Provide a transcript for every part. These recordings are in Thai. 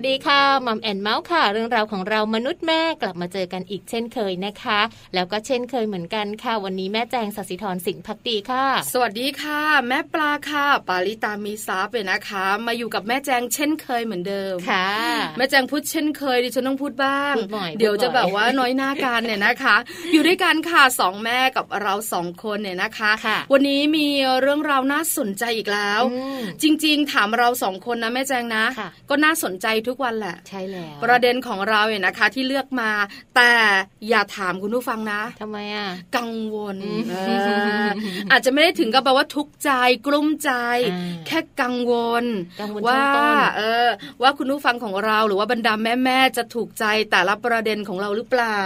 สวัสดีค่ะมัมแอนเมาส์ค่ะ เรื่องราวของเรามนุษย์แม่กลับมาเจอกันอีกเช่นเคยนะคะ แล้วก็เช่นเคยเหมือนกันค่ะ วันนี้แม่แจงสัสิธรสิงห์พักดีค่ะ สวัสดีค่ะ แม่ปลาค่ะ ปาลิตามีซับเลยนะคะ มาอยู่กับแม่แจงเช่นเคยเหมือนเดิมค่ะ แม่แจงพูดเช่นเคยดิฉันต้องพูดบ้างเดี๋ยวจะแบบว่าน้อยหน้ากันเนี่ยนะคะ อยู่ด้วยกันค่ะสองแม่กับเราสองคนเนี่ยนะคะวันนี้มีเรื่องราวน่าสนใจอีกแล้ว จริง ๆ ถามเราสองคนนะแม่แจงนะ ก็น่าสนใจทุกวันแหละ ใช่แล้ว ประเด็นของเราเนี่ยนะคะ ที่เลือกมา แต่อย่าถามคุณผู้ฟังนะทำไมอะ กังวล อาจจะไม่ได้ถึงกับแปลว่าทุกข์ใจกลุ้มใจ แค่กังวลว่าเออว่าคุณผู้ฟังของเราหรือว่าบรรดาแม่แม่จะถูกใจแต่ละประเด็นของเราหรือเปล่า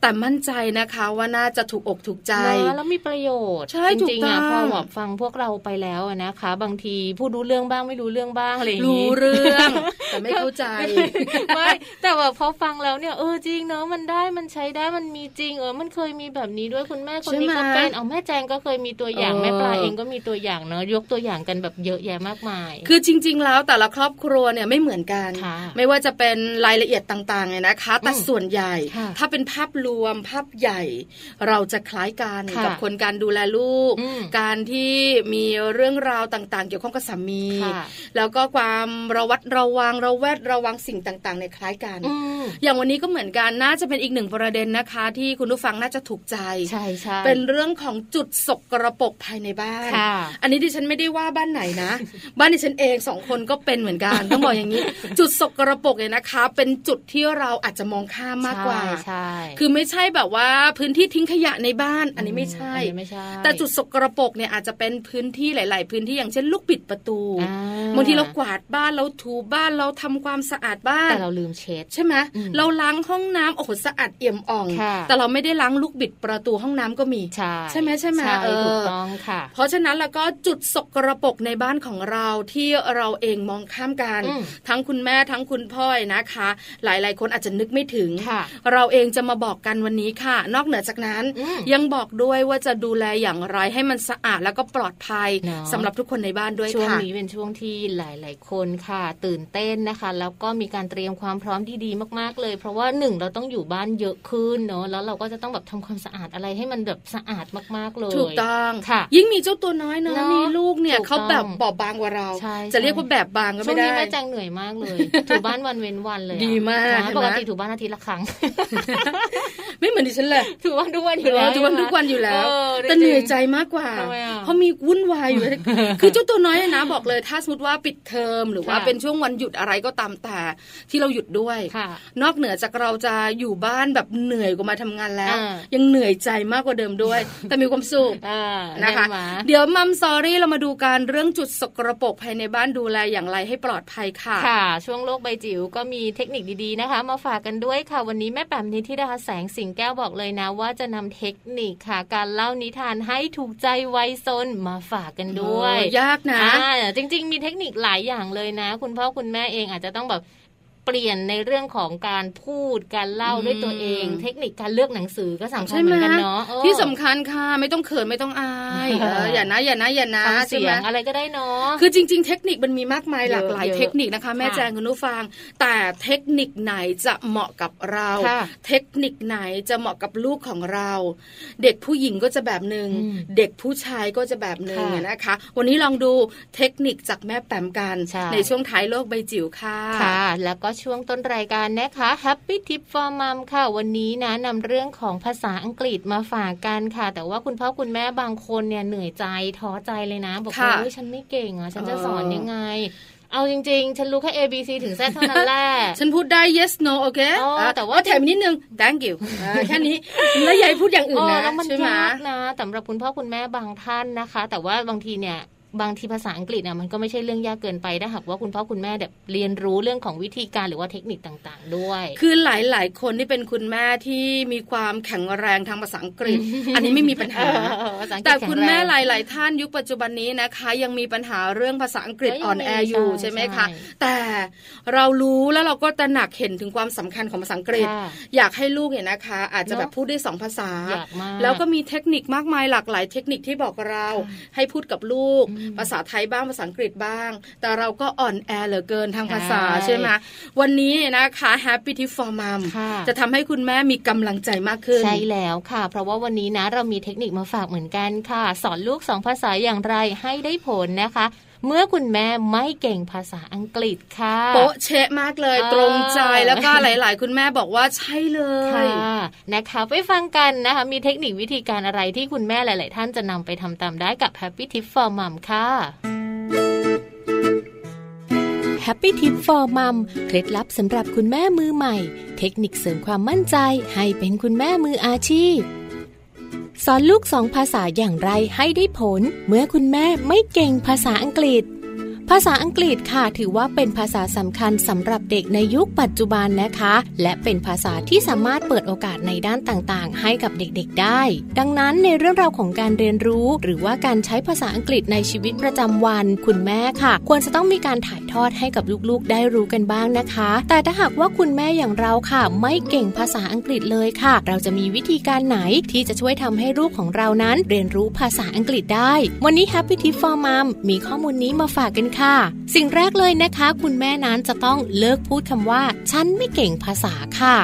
แต่มั่นใจนะคะว่าน่าจะถูกอกถูกใจแล้วมีประโยชน์ ใช่จริงๆอะพอแบบฟังพวกเราไปแล้วนะคะ บางทีพูดรู้เรื่องบ้างไม่รู้เรื่องบ้างอะไรอย่างนี้รู้เรื่องแต่ไม่เข้าใจไม่แต่แบบพอฟังแล้วเนี่ยเออจริงเนาะมันได้มันใช้ได้มันมีจริงเออมันเคยมีแบบนี้ด้วยคุณแม่คนนี้ก็เป็นเอาแม่แจงก็เคยมีตัวอย่างแม่ปลาเองก็มีตัวอย่างเนาะยกตัวอย่างกันแบบเยอะแยะมากมาย คือจริง ๆ แล้วแต่ละครอบครัวเนี่ยไม่เหมือนกัน ไม่ว่าจะเป็นรายละเอียดต่างๆเนี่ยนะคะแต่ส่วนใหญ่ ถ้าเป็นภาพรวมภาพใหญ่ เราจะคล้ายกันกับคนการดูแลลูก การที่มีเรื่องราวต่าง ๆ เกี่ยวข้องกับสามี แล้วก็ความระวัดระวังระแวดระวังสิ่งต่างๆ ในคล้ายกันอย่างวันนี้ก็เหมือนกันน่าจะเป็นอีกหนึ่งประเด็นนะคะ ที่คุณผู้ฟังน่าจะถูกใจใช่ใช่เป็นเรื่องของจุดสกรปรกภายในบ้าน อันนี้ดิฉันไม่ได้ว่าบ้านไหนนะ บ้านดิฉันเองสองคนก็เป็นเหมือนกันต้องบอกอย่างนี้ จุดสกรปรกเนี่ยนะคะ เป็นจุดที่เราอาจจะมองข้ามมากกว่าใช่คือไม่ใช่แบบว่าพื้นที่ทิ้งขยะในบ้าน อันนี้ไม่ใช่ไม่ใช่แต่จุดสกรปรกเนี่ยอาจจะเป็นพื้นที่หลาย ๆ พื้นที่อย่างเช่นลูกปิดประตูบางทีเรากวาดบ้านเราถูบ้านเราทำความสะอาดบ้านแต่เราลืมเช็ดใช่ไหมเราล้างห้องน้ำโอ้โหสะอาดเอี่ยมอ่อง แต่เราไม่ได้ล้างลูกบิดประตูห้องน้ำก็มีใช่ใช่ไหมใช่ไหมเออถูกต้องค่ะ เพราะฉะนั้นแล้วก็จุดสกรปรกในบ้านของเราที่เราเองมองข้ามกัน ทั้งคุณแม่ทั้งคุณพ่อนะคะ หลายๆ คนอาจจะนึกไม่ถึง เราเองจะมาบอกกันวันนี้ค่ะ นอกเหนือจากนั้นยังบอกด้วยว่าจะดูแลอย่างไรให้มันสะอาดแล้วก็ปลอดภัยสำหรับทุกคนในบ้านด้วยช่วงนี้เป็นช่วงที่หลาย ๆ คนค่ะ ตื่นเต้นนะคะแล้วก็มีการเตรียมความพร้อมที่ดีมาก ๆ เลย เพราะว่าหนึ่งเราต้องอยู่บ้านเยอะขึ้นเนาะแล้วเราก็จะต้องแบบทำความสะอาดอะไรให้มันแบบสะอาดมากๆเลยถูกต้องค่ะ ยิ่งมีเจ้าตัวน้อยเนาะมีลูกเนี่ยเขาแบบบอบบางกว่าเรา จะเรียกว่าแบบบางก็ไม่ได้ช่วงนี้แม่แจงเหนื่อยมากเลยถูบ้านวันเว้นวันเลยดีมากปกติถูบ้านอาทิตย์ละครั้ง ไม่เหมือนดิฉันเลยถูบ้านทุกวันอยู่แล้วถูบ้านทุกวันอยู่แล้วแต่เหนื่อยใจมากกว่าเพราะมีวุ่นวายอยู่คือเจ้าตัวน้อยนะบอกเลย ถ้าสมมติว่าปิดเทอมหรือว่าเป็นช่วงวันหยุดอะไรก็ตามแต่ที่เราหยุดด้วย นอกเหนือจากเราจะอยู่บ้านแบบเหนื่อยกว่ามาทำงานแล้ว ยังเหนื่อยใจมากกว่าเดิมด้วย แต่มีความสุขนะคะ เดี๋ยวมัมซอรี่เรามาดูการเรื่องจุดสกรปรกภายในบ้านดูแลอย่างไรให้ปลอดภัยค่ะ ค่ะ ช่วงโลกใบจิ๋วก็มีเทคนิคดีๆนะคะ มาฝากกันด้วยค่ะ วันนี้แม่แปมนิธิดาแสงสิงแก้วบอกเลยนะ ว่าจะนำเทคนิคค่ะ การเล่านิทานให้ถูกใจวัยซนมาฝากกันด้วย ยากนะจริง ๆ มีเทคนิคหลายอย่างเลยนะ คุณพ่อคุณแม่เองอาจจะต้องแบบ เปลี่ยนในเรื่องของการพูดการเล่าด้วยตัวเอง เทคนิคการเลือกหนังสือก็สำคัญเหมือนกันเนาะที่สำคัญค่ะไม่ต้องเขินไม่ต้องอายอย่านะอย่านะอย่านะเสียงอะไรก็ได้เนาะคือจริง ๆ เทคนิคมันมีมากมายหลากหลายเทคนิคนะคะ แม่แจงคุณผู้ฟัง แต่เทคนิคไหนจะเหมาะกับเรา เทคนิคไหนจะเหมาะกับลูกของเรา เด็กผู้หญิงก็จะแบบหนึ่งเด็กผู้ชายก็จะแบบหนึ่งนะคะ วันนี้ลองดูเทคนิคจากแม่แปมกัน ในช่วงท้ายโลกใบจิ๋วค่ะค่ะ แล้วก็ช่วงต้นรายการนะคะ Happy Tip for Mom ค่ะ วันนี้นะนำเรื่องของภาษาอังกฤษมาฝากกันค่ะ แต่ว่าคุณพ่อคุณแม่บางคนเนี่ยเหนื่อยใจท้อใจเลยนะ บอกว่าฉันไม่เก่งอะฉันจะสอนยังไงเอาจริงๆ ฉันรู้แค่ A B C ถึง Z เท่านั้นแหละ ฉันพูดได้ yes no โอเคแต่ว่าแถมนิดนึง thank you แค่นี้ แล้วยายพูดอย่างอื่นนะใช่ไหมนะสำหรับคุณพ่อคุณแม่บางท่านนะคะ แต่ว่าบางทีเนี่ย บางทีภาษาอังกฤษเนี่ยมันก็ไม่ใช่เรื่องยากเกินไปถ้าหากว่าคุณพ่อคุณแม่แบบเรียนรู้เรื่องของวิธีการหรือว่าเทคนิคต่างๆ ด้วย คือหลายๆ คนที่เป็นคุณแม่ที่มีความแข็งแรงทางภาษาอังกฤษ อันนี้ไม่มีปัญหา แต่คุณแม่หลาย ๆ ท่านยุคปัจจุบันนี้นะคะ ยังมีปัญหาเรื่องภาษาอังกฤษอ่อนแออยู่ใช่ไหมคะแต่เรารู้แล้วเราก็ตระหนักเห็นถึงความสำคัญของภาษาอังกฤษ อยากให้ลูกเนี่ยนะคะ อาจจะแบบพูดได้สองภาษา แล้วก็มีเทคนิคมากมายหลากหลายเทคนิคที่บอกเราให้พูดกับลูกภาษาไทยบ้างภาษาอังกฤษบ้าง แต่เราก็อ่อนแอเหลือเกินทางภาษาใช่ไหมวันนี้นะคะ Happy Tip for Mom จะทำให้คุณแม่มีกำลังใจมากขึ้น ใช่แล้วค่ะ เพราะว่าวันนี้นะเรามีเทคนิคมาฝากเหมือนกันค่ะ สอนลูกสองภาษาอย่างไรให้ได้ผลนะคะเมื่อคุณแม่ไม่เก่งภาษาอังกฤษค่ะโป๊ะเชะมากเลยตรงใจแล้วก็หลาย ๆ คุณแม่บอกว่าใช่เลยนะคะไปฟังกันนะคะ มีเทคนิควิธีการอะไรที่คุณแม่หลาย ๆ ท่านจะนำไปทำตามได้กับ Happy Tip for Mom ค่ะ Happy Tip for Mom เคล็ดลับสำหรับคุณแม่มือใหม่ เทคนิคเสริมความมั่นใจให้เป็นคุณแม่มืออาชีพ สอนลูกสองภาษาอย่างไรให้ได้ผล เมื่อคุณแม่ไม่เก่งภาษาอังกฤษ ภาษาอังกฤษค่ะถือว่าเป็นภาษาสำคัญสำหรับเด็กในยุคปัจจุบันนะคะ และเป็นภาษาที่สามารถเปิดโอกาสในด้านต่างๆ ให้กับเด็กๆได้ ดังนั้นในเรื่องราวของการเรียนรู้ หรือว่าการใช้ภาษาอังกฤษในชีวิตประจำวัน คุณแม่ค่ะ ควรจะต้องมีการถ่ายทอดให้กับลูกๆ ได้รู้กันบ้างนะคะ แต่ถ้าหากว่าคุณแม่อย่างเราค่ะ ไม่เก่งภาษาอังกฤษเลยค่ะ เราจะมีวิธีการไหนที่จะช่วยทำให้ลูกของเรานั้น เรียนรู้ภาษาอังกฤษได้ วันนี้ Happy Tip for Mom มีข้อมูลนี้มาฝากกันค่ะ สิ่งแรกเลยนะคะ คุณแม่นั้นจะต้องเลิกพูดคำว่า ฉันไม่เก่งภาษาค่ะ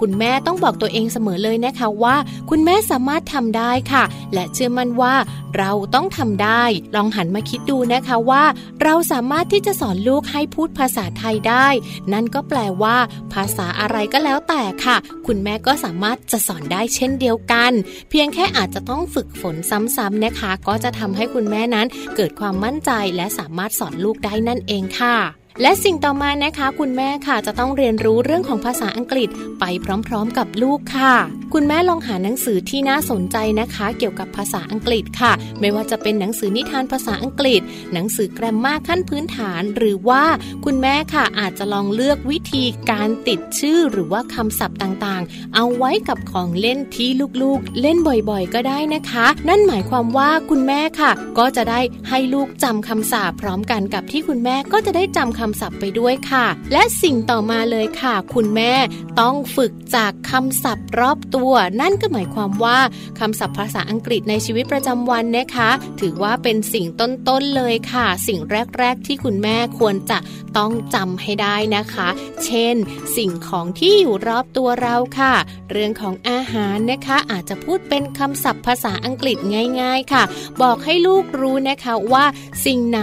คุณแม่ต้องบอกตัวเองเสมอเลยนะคะว่า คุณแม่สามารถทำได้ค่ะ และเชื่อมั่นว่าเราต้องทำได้ ลองหันมาคิดดูนะคะว่า เราสามารถที่จะสอนลูกให้พูดภาษาไทยได้ นั่นก็แปลว่า ภาษาอะไรก็แล้วแต่ค่ะ คุณแม่ก็สามารถจะสอนได้เช่นเดียวกัน เพียงแค่อาจจะต้องฝึกฝนซ้ำๆนะคะ ก็จะทำให้คุณแม่นั้นเกิดความมั่นใจและสามารถสอนลูกได้นั่นเองค่ะ และสิ่งต่อมานะคะ คุณแม่ค่ะจะต้องเรียนรู้เรื่องของภาษาอังกฤษไปพร้อมๆ กับลูกค่ะ คุณแม่ลองหาหนังสือที่น่าสนใจนะคะ เกี่ยวกับภาษาอังกฤษค่ะ ไม่ว่าจะเป็นหนังสือนิทานภาษาอังกฤษ หนังสือแกรมมาขั้นพื้นฐาน หรือว่าคุณแม่ค่ะอาจจะลองเลือกวิธีการติดชื่อหรือว่าคำศัพท์ต่างๆ เอาไว้กับของเล่นที่ลูกๆ เล่นบ่อยๆ ก็ได้นะคะ นั่นหมายความว่าคุณแม่ค่ะ ก็จะได้ให้ลูกจำคำศัพท์พร้อมกันกับที่คุณแม่ก็จะได้จำคำำศัพท์ไปด้วยค่ะ และสิ่งต่อมาเลยค่ะ คุณแม่ต้องฝึกจากคำศัพท์รอบตัว นั่นก็หมายความว่าคำศัพท์ภาษาอังกฤษในชีวิตประจำวันนะคะ ถือว่าเป็นสิ่งต้นๆเลยค่ะ สิ่งแรก ๆ ที่คุณแม่ควรจะต้องจำให้ได้นะคะ เช่น สิ่งของที่อยู่รอบตัวเราค่ะ เรื่องของอาหารนะคะอาจจะพูดเป็นคำศัพท์ภาษาอังกฤษง่าย ๆค่ะ บอกให้ลูกรู้นะคะว่า สิ่งไหน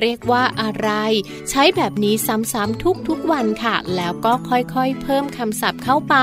เรียกว่าอะไร ใช้แบบแบบนี้ซ้ำๆทุกๆวันค่ะ แล้วก็ค่อยๆ เพิ่มคำศัพท์เข้าไป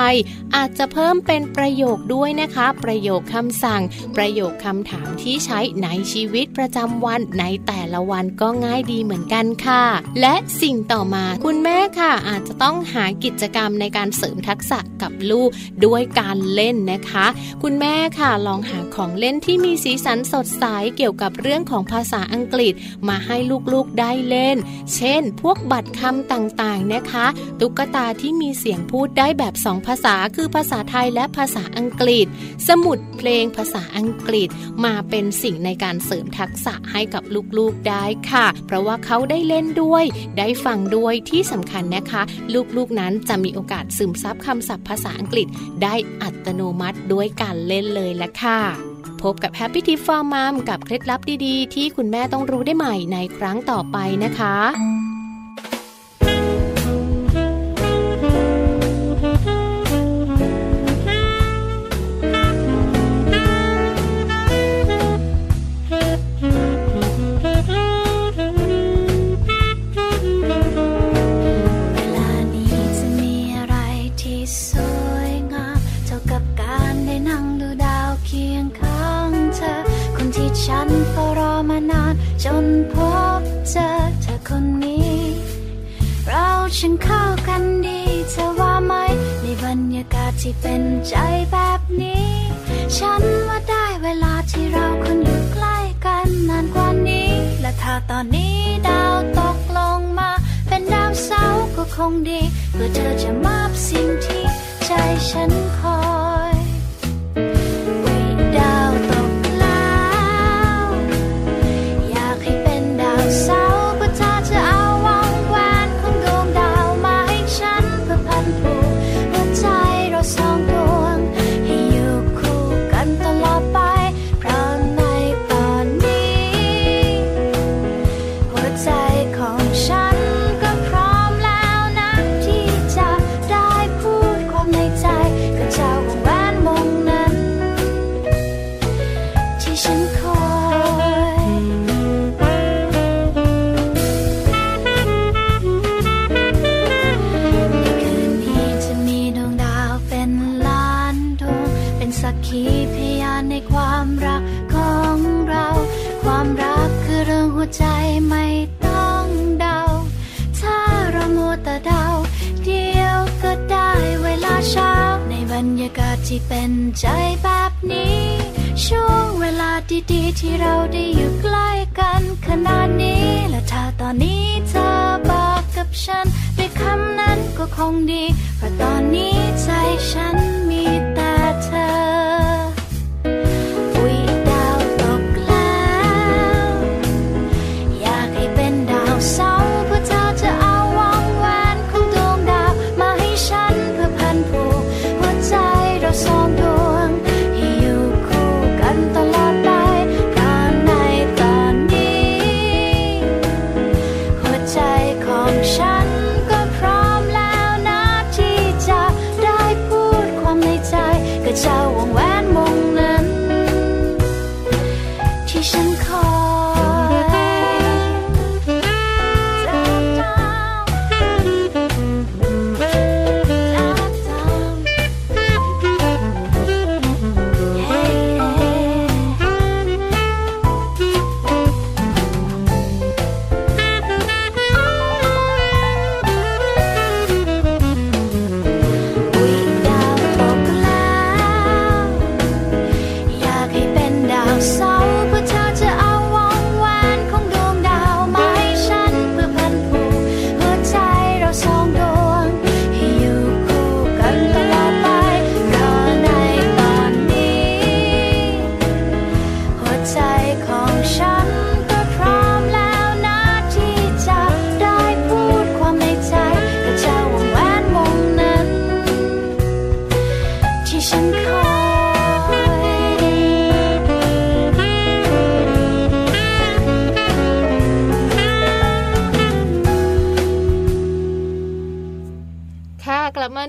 อาจจะเพิ่มเป็นประโยคด้วยนะคะ ประโยคคำสั่ง ประโยคคำถามที่ใช้ในชีวิตประจำวันในแต่ละวันก็ง่ายดีเหมือนกันค่ะ และสิ่งต่อมาคุณแม่ค่ะ อาจจะต้องหากิจกรรมในการเสริมทักษะกับลูกด้วยการเล่นนะคะ คุณแม่ค่ะลองหาของเล่นที่มีสีสันสดใสเกี่ยวกับเรื่องของภาษาอังกฤษมาให้ลูกๆได้เล่น เช่นวกบัตรคำต่างๆนะคะ ตุ๊กตาที่มีเสียงพูดได้แบบสองภาษาคือภาษาไทยและภาษาอังกฤษ สมุดเพลงภาษาอังกฤษมาเป็นสิ่งในการเสริมทักษะให้กับลูกๆได้ค่ะ เพราะว่าเขาได้เล่นด้วย ได้ฟังด้วยที่สำคัญนะคะ ลูกๆนั้นจะมีโอกาสซึมซับคำศัพท์ภาษาอังกฤษได้อัตโนมัติด้วยการเล่นเลยละค่ะพบกับ Happy Tip for Mom กับเคล็ดลับดีๆ ที่คุณแม่ต้องรู้ได้ใหม่ในครั้งต่อไปนะคะ ดีที่เราได้อยู่ใกล้กันขนาดนี้ และถ้าตอนนี้เธอบอกกับฉันด้วยคำนั้นก็คงดี เพราะตอนนี้ใจฉันมีแต่เธอ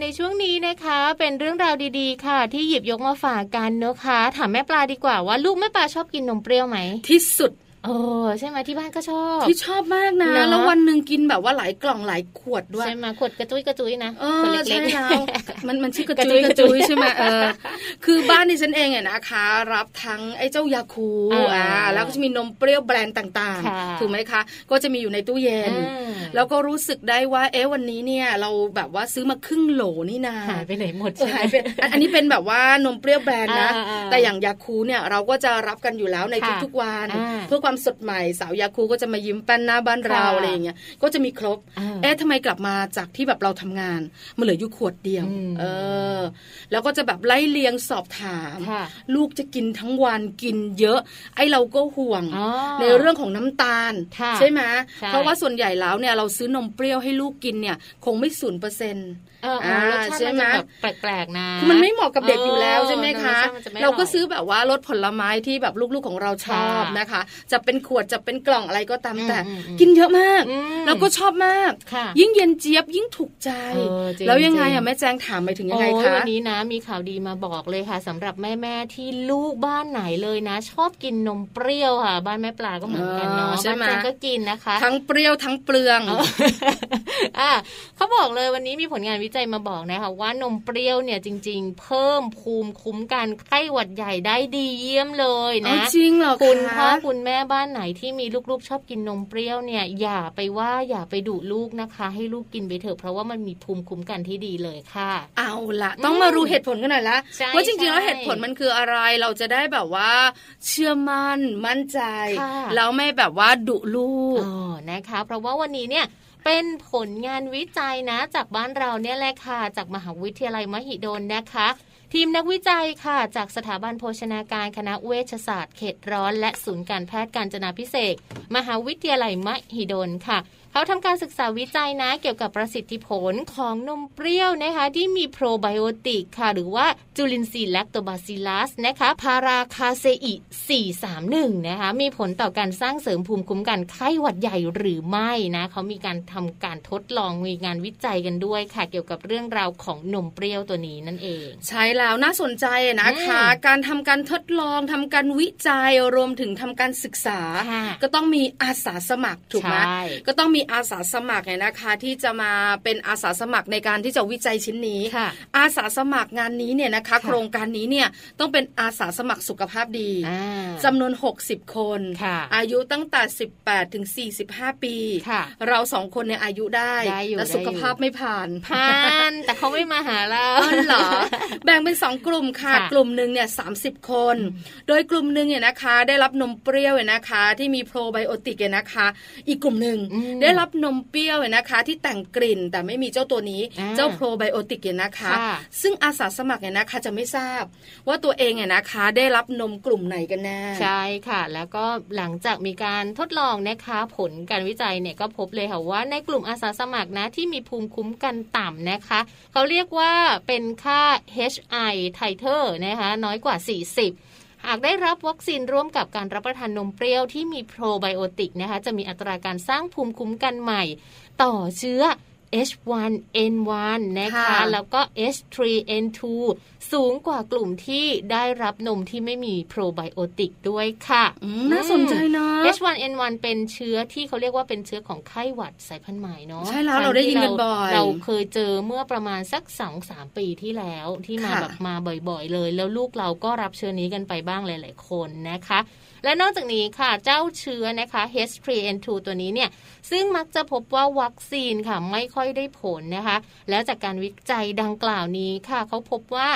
ในช่วงนี้นะคะ เป็นเรื่องราวดีๆ ค่ะ ที่หยิบยกมาฝากกันเนอะคะถามแม่ปลาดีกว่าว่าลูกแม่ปลาชอบกินนมเปรี้ยวไหมที่สุด โอ้ใช่ไหมที่บ้านก็ชอบที่ชอบมากนะเนอะแล้ววันหนึ่งกินแบบว่าหลายกล่องหลายขวดด้วยใช่ไหมขวดกระจุยกระจุยนะเอขวดอเล็ใช่กแล้วมันมันชื่อกระกระจุจุยยกกระระจุจุยยใช่ไหมเออคือบ้านดิฉันเองเนี่ยนะคะ รับทั้งไอ้เจ้ายาคูอ่าอ่าแล้วก็จะมีนมเปรี้ยวแบรนด์ต่างค่ะๆถูกไหมคะ ก็จะมีอยู่ในตู้เย็นอ่าแล้วก็รู้สึกได้ว่าเอ๊ะวันนี้เนี่ยเราแบบว่าซื้อมาครึ่งโหลนี่นาหายไปไหนหมดเออใช่ไหมหายไปอันอันนี้เป็นแบบว่านมเปรี้ยวแบรนด์นะอ่าอ่าแต่อย่างยาคูเนี่ยเราก็จะรับกันอยู่แล้วในค่ะทุกๆวันอ่าเพื่อความสดใหม่ สาวยาคูก็จะมายิ้มแป้นหน้าบ้านเราค่ะอะไรอย่างเงี้ยก็จะมีครบอ่าเอ๊ะทำไมกลับมาจากที่แบบเราทำงานมันเหลืออยู่ขวดเดียวอืมเออ แล้วก็จะแบบไล่เลียงสอบถามค่ะลูกจะกินทั้งวันกินเยอะ ไอ้เราก็ห่วงอ๋อในเรื่องของน้ำตาลค่ะใช่ไหมใช่เพราะว่าส่วนใหญ่แล้วเนี่ยเราซื้อนมเปรี้ยวให้ลูกกินเนี่ย คงไม่ศูนย์เปอร์เซ็นต์เออเออ รสชาติใช่มันไหมจะแบบแปลกๆนะคือมันไม่เหมาะกับเด็กอยู่แล้วใช่ไหมคะออรสชติมันจะไม่เราก็ร่ยซื้อแบบว่ารสผลไม้ที่แบบลูกๆของเราชอบค่ะนะคะ จะเป็นขวดจะเป็นกล่องอะไรก็ตามอืมแต่อืมอืมกินเยอะมากอืมแล้วก็ชอบมากค่ะยิ่งเย็นเจี๊ยบยิ่งถูกใจเออจริงแล้วยังไงจริอะงแม่แจงถามไปถึงยังไงโอ้คะวันนี้นะ มีข่าวดีมาบอกเลยค่ะสำหรับแม่ๆที่ลูกบ้านไหนเลยนะ ชอบกินนมเปรี้ยวค่ะ บ้านแม่ปลาก็เหมือนกันเนาะอ๋อใช่ไหมบ้านเจนก็กินนะคะ ทั้งเปรี้ยวทั้งเปลืองอะเขาบอกเลยวันนี้มีผลงานวิจัยมาบอกนะคะว่านมเปรี้ยวเนี่ยจริง ๆ เพิ่มภูมิคุ้มกันไข้หวัดใหญ่ได้ดีเยี่ยมเลยนะเอาจริงเหรอคุณพ่อคะคุณแม่บ้านไหนที่มีลูกๆ ชอบกินนมเปรี้ยวเนี่ยอย่าไปว่าอย่าไปดุลูกนะคะ ให้ลูกกินไปเถอะเพราะว่ามันมีภูมิคุ้มกันที่ดีเลยค่ะ เอาละต้องมารู้เหตุผลกันหน่อยละใช่ว่าจริงๆแล้วใช่เหตุผลมันคืออะไรเราจะได้แบบว่า เชื่อมั่นมั่นใจค่ะแล้วไม่แบบว่าดุลูกอ๋อนะคะ เพราะว่าวันนี้เนี่ย เป็นผลงานวิจัยนะ จากบ้านเราเนี่ยแหละค่ะ จากมหาวิทยาลัยมหิดลนะคะทีมนักวิจัยค่ะ จากสถาบันโภชนาการคณะเวชศาสตร์เขตร้อน และศูนย์การแพทย์การจนาพิเศษ มหาวิทยาลัยมหิดลค่ะ เขาทำการศึกษาวิจัยนะเกี่ยวกับประสิทธิผลของนมเปรี้ยวนะคะที่มีโปรไบโอติกค่ะ หรือว่าจุลินทรีย์แลคโตบาซิลัสนะคะพาราคาเซอิ431นะคะมีผลต่อการสร้างเสริมภูมิคุ้มกันไข้หวัดใหญ่หรือไม่นะเขามีการทำการทดลองมีงานวิจัยกันด้วยค่ะ เกี่ยวกับเรื่องราวของนมเปรี้ยวตัวนี้นั่นเอง ใช่แล้วน่าสนใจนะคะอืมการทำการทดลองทำการวิจัยรวมถึงทำการศึกษาค่ะก็ต้องมีอาสาสมัครถูกไหมใช่ก็ต้องมีอาสาสมัครเนี่ยนะคะที่จะมาเป็นอาสาสมัครในการที่จะวิจัยชิ้นนี้ค่ะอาสาสมัครงานนี้เนี่ยนะคะค่ะโครงการนี้เนี่ยต้องเป็นอาสาสมัครสุขภาพดีอ่าจำนวน 60 คนค่ะอายุตั้งแต่ 18ถึง45 ปีค่ะเราสองคนเนี่ยอายุได้ได้อยู่แต่ได้อยู่สุขภาพไม่ผ่านผ่านแต่เขาไม่มาหาเราอ๋อเหรอแบ่งเป็นสองกลุ่มค่ะค่ะกลุ่มหนึ่งเนี่ยสาคน โดยกลุ่มหนึ่งเนี่ยนะคะ ได้รับนมเปรี้ยวเนี่ยนะคะ ที่มีโปรไบโอติกเนี่ยนะคะ อีกกลุ่มหนึ่งอืมได้รับนมเปรี้ยวเนี่ยนะคะ ที่แต่งกลิ่นแต่ไม่มีเจ้าตัวนี้อ่าเจ้าโปรไบโอติกเนี่ยนะคะค่ะซึ่งอาสาสมัครเนี่ยนะคะจะไม่ทราบ ว่าตัวเองเนี่ยนะคะ ได้รับนมกลุ่มไหนกันแน่ใช่ค่ะ แล้วก็หลังจากมีการทดลองนะคะผลการวิจัยเนี่ยก็พบเลยค่ะว่าในกลุ่มอาสาสมัครนะที่มีภูมิคุ้มกันต่ำนะคะเขาเรียกว่าเป็นค่า HI titer นะคะน้อยกว่า 40 หากได้รับวัคซีนร่วมกับการรับประทานนมเปรี้ยวที่มีโปรไบโอติกนะคะจะมีอัตราการสร้างภูมิคุ้มกันใหม่ ต่อเชื้อ H1N1 นะคะค่ะแล้วก็ H3N2 สูงกว่ากลุ่มที่ได้รับนมที่ไม่มีโปรไบโอติกด้วยค่ะอืมน่าสนใจนะ H1N1 เป็นเชื้อที่เขาเรียกว่าเป็นเชื้อของไข้หวัดสายพันธุ์ใหม่เนาะใช่แล้วเราได้ยินกันบ่อยเราเคยเจอเมื่อประมาณสักสองสามปีที่แล้วที่มาค่ะแบบมาบ่อยๆ เลย แล้วลูกเราก็รับเชื้อนี้กันไปบ้างหลาย ๆ คนนะคะ และนอกจากนี้ค่ะเจ้าเชื้อนะคะ H3N2 ตัวนี้เนี่ยซึ่งมักจะพบว่าวัคซีนค่ะไม่ค่อยได้ผลนะคะ แล้วจากการวิจัยดังกล่าวนี้ค่ะเขาพบว่า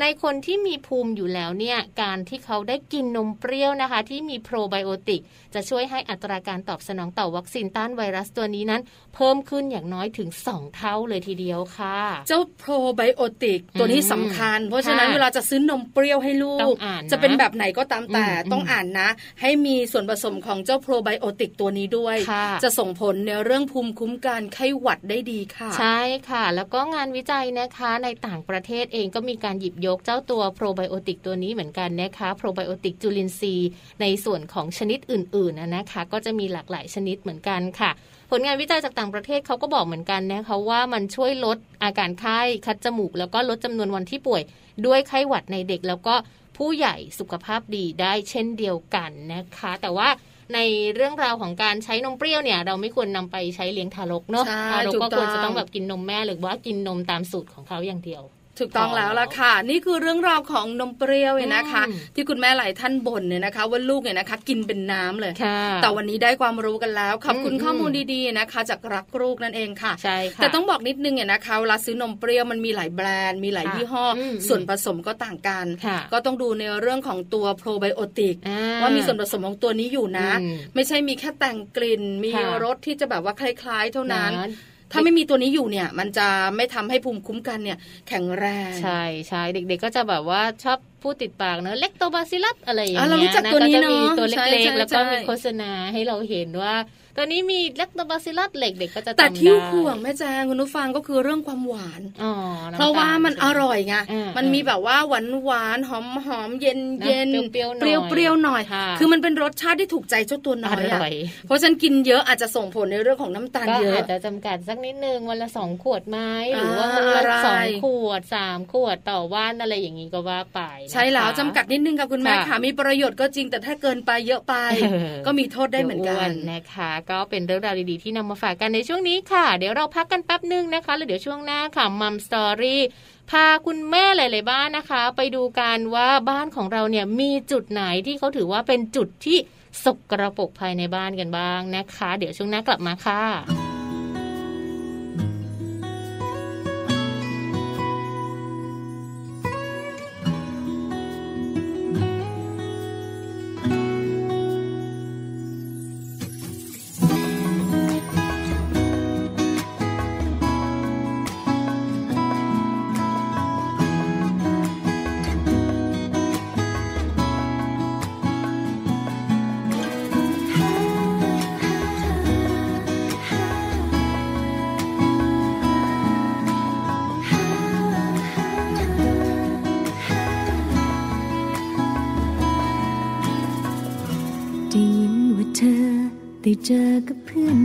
ในคนที่มีภูมิอยู่แล้วเนี่ยการที่เขาได้กินนมเปรี้ยวนะคะ ที่มีโปรไบโอติก จะช่วยให้อัตราการตอบสนองต่อวัคซีนต้านไวรัสตัวนี้นั้น เพิ่มขึ้นอย่างน้อยถึง 2 เท่าเลยทีเดียวค่ะ เจ้าโปรไบโอติกตัวนี้สำคัญ เพราะฉะนั้นค่ะเวลาจะซื้อนมเปรี้ยวให้ลูต้อกงอ่านนะจะเป็นแบบไหนก็ตามแต่อืมต้องอ่านนะ ให้มีส่วนผสมของเจ้าโปรไบโอติกตัวนี้ด้วยค่ะจะส่งผลในเรื่องภูมิคุ้มกันไข้หวัดได้ดีค่ะ ใช่ค่ะ แล้วก็งานวิจัยนะคะในต่างประเทศเองก็มีการหยิบยกเจ้าตัวโปรไบโอติกตัวนี้เหมือนกันนะคะโปรไบโอติกจุลินทรีย์ในส่วนของชนิดอื่นๆนะนะคะ ก็จะมีหลากหลายชนิดเหมือนกันค่ะ ผลงานวิจัยจากต่างประเทศเขาก็บอกเหมือนกันนะคะว่ามันช่วยลดอาการไข้คัดจมูก แล้วก็ลดจำนวนวันที่ป่วย ด้วยไข้หวัดในเด็ก แล้วก็ผู้ใหญ่สุขภาพดีได้เช่นเดียวกันนะคะ แต่ว่าในเรื่องราวของการใช้นมเปรี้ยวเนี่ย เราไม่ควรนำไปใช้เลี้ยงทารกเนาะใช่ทารกถูกก็ควรต้องจะต้องแบบกินนมแม่หรือว่ากินนมตามสูตรของเขาอย่างเดียว ถูกต้องแล้วล่ะค่ะ นี่คือเรื่องราวของนมเปรี้ยวเนี่ยนะคะอืมที่คุณแม่หลายท่านบ่นเนี่ยนะคะ ว่าลูกเนี่ยนะคะ กินเป็นน้ำเลยค่ะแต่วันนี้ได้ความรู้กันแล้วขอบคุณอืมข้อมูลดีๆนะคะ จากรักลูกนั่นเองค่ะใช่ค่ะแต่ต้องบอกนิดนึงเนี่ยนะคะเวลาซื้อนมเปรี้ยวมันมีหลายแบรนด์มีหลายค่ะยี่ห้ออมส่วนผสมก็ต่างกันค่ะก็ต้องดูในเรื่องของตัวโปรไบโอติกอ่ว่ามีส่วนผสมของตัวนี้อยู่นะอืมไม่ใช่มีแค่แต่งกลิ่น มีค่ะรสที่จะแบบว่าคล้าย ๆ เท่านั้นนะ ถ้าไม่มีตัวนี้อยู่เนี่ย มันจะไม่ทำให้ภูมิคุ้มกันเนี่ย แข็งแรง ใช่ใช่เด็ก ๆ ก็จะแบบว่าชอบพูดติดปากเนอะเล็กโตบาซิลัสอะไรอย่างอะเรารู้เงี้ยจักนะตัวก็นี้จะเนอะมีตัวใช่เล็กใช่ๆแล้วก็ใช่มีโฆษณาให้เราเห็นว่า ตัวนี้มีเล็กโตบาซิลัสเหล็กเด็กก็จะแต่จำที่ได้ห่วงแม่แจงคุณผู้ฟังก็คือเรื่องความหวานอ๋อน้ำเพราะว่ามันตลอร่อยไงอ่ามัมันมีแบบว่าหวานหวานหอมหอมเย็นนะเย็นเปรี้ยวๆหน่อยเปรี้ยวเปรี้ยวหน่อยค่ะคือมันเป็นรสชาติที่ถูกใจเจ้าตัวน้ออยอะร่อยเพราะฉะนันกินเยอะอาจจะส่งผลในเรื่องของน้ำตาลก็เยอาอะจจะจำกัดสักนิดนึงวันละสองขวดไหมหรือว่าวันอ่าละอะไรสองขวดสามขวดต่อวันอะไรอย่างนี้ก็ว่าไปนะคะใช่แล้วจำกัดนิดนึงค่ะคุณแม่ค่ะค่ะมีประโยชน์ก็จริงแต่ถ้าเกินไปเยอะไปเออก็มีโทษได้เหมือนกันดี๋ยววนะคะก็เป็นเรื่องราวดีๆที่นำมาฝากกันในช่วงนี้ค่ะ เดี๋ยวเราพักกันแป๊บนึงนะคะแล้วเดี๋ยวช่วงหน้าค่ะมัมสตอรี่พาคุณแม่หลาย ๆ บ้านนะคะ ไปดูกันว่าบ้านของเราเนี่ยมีจุดไหนที่เขาถือว่าเป็นจุดที่สกระปรกภายในบ้านกันบ้างนะคะ เดี๋ยวช่วงหน้ากลับมาค่ะ เจอกับเพื่อน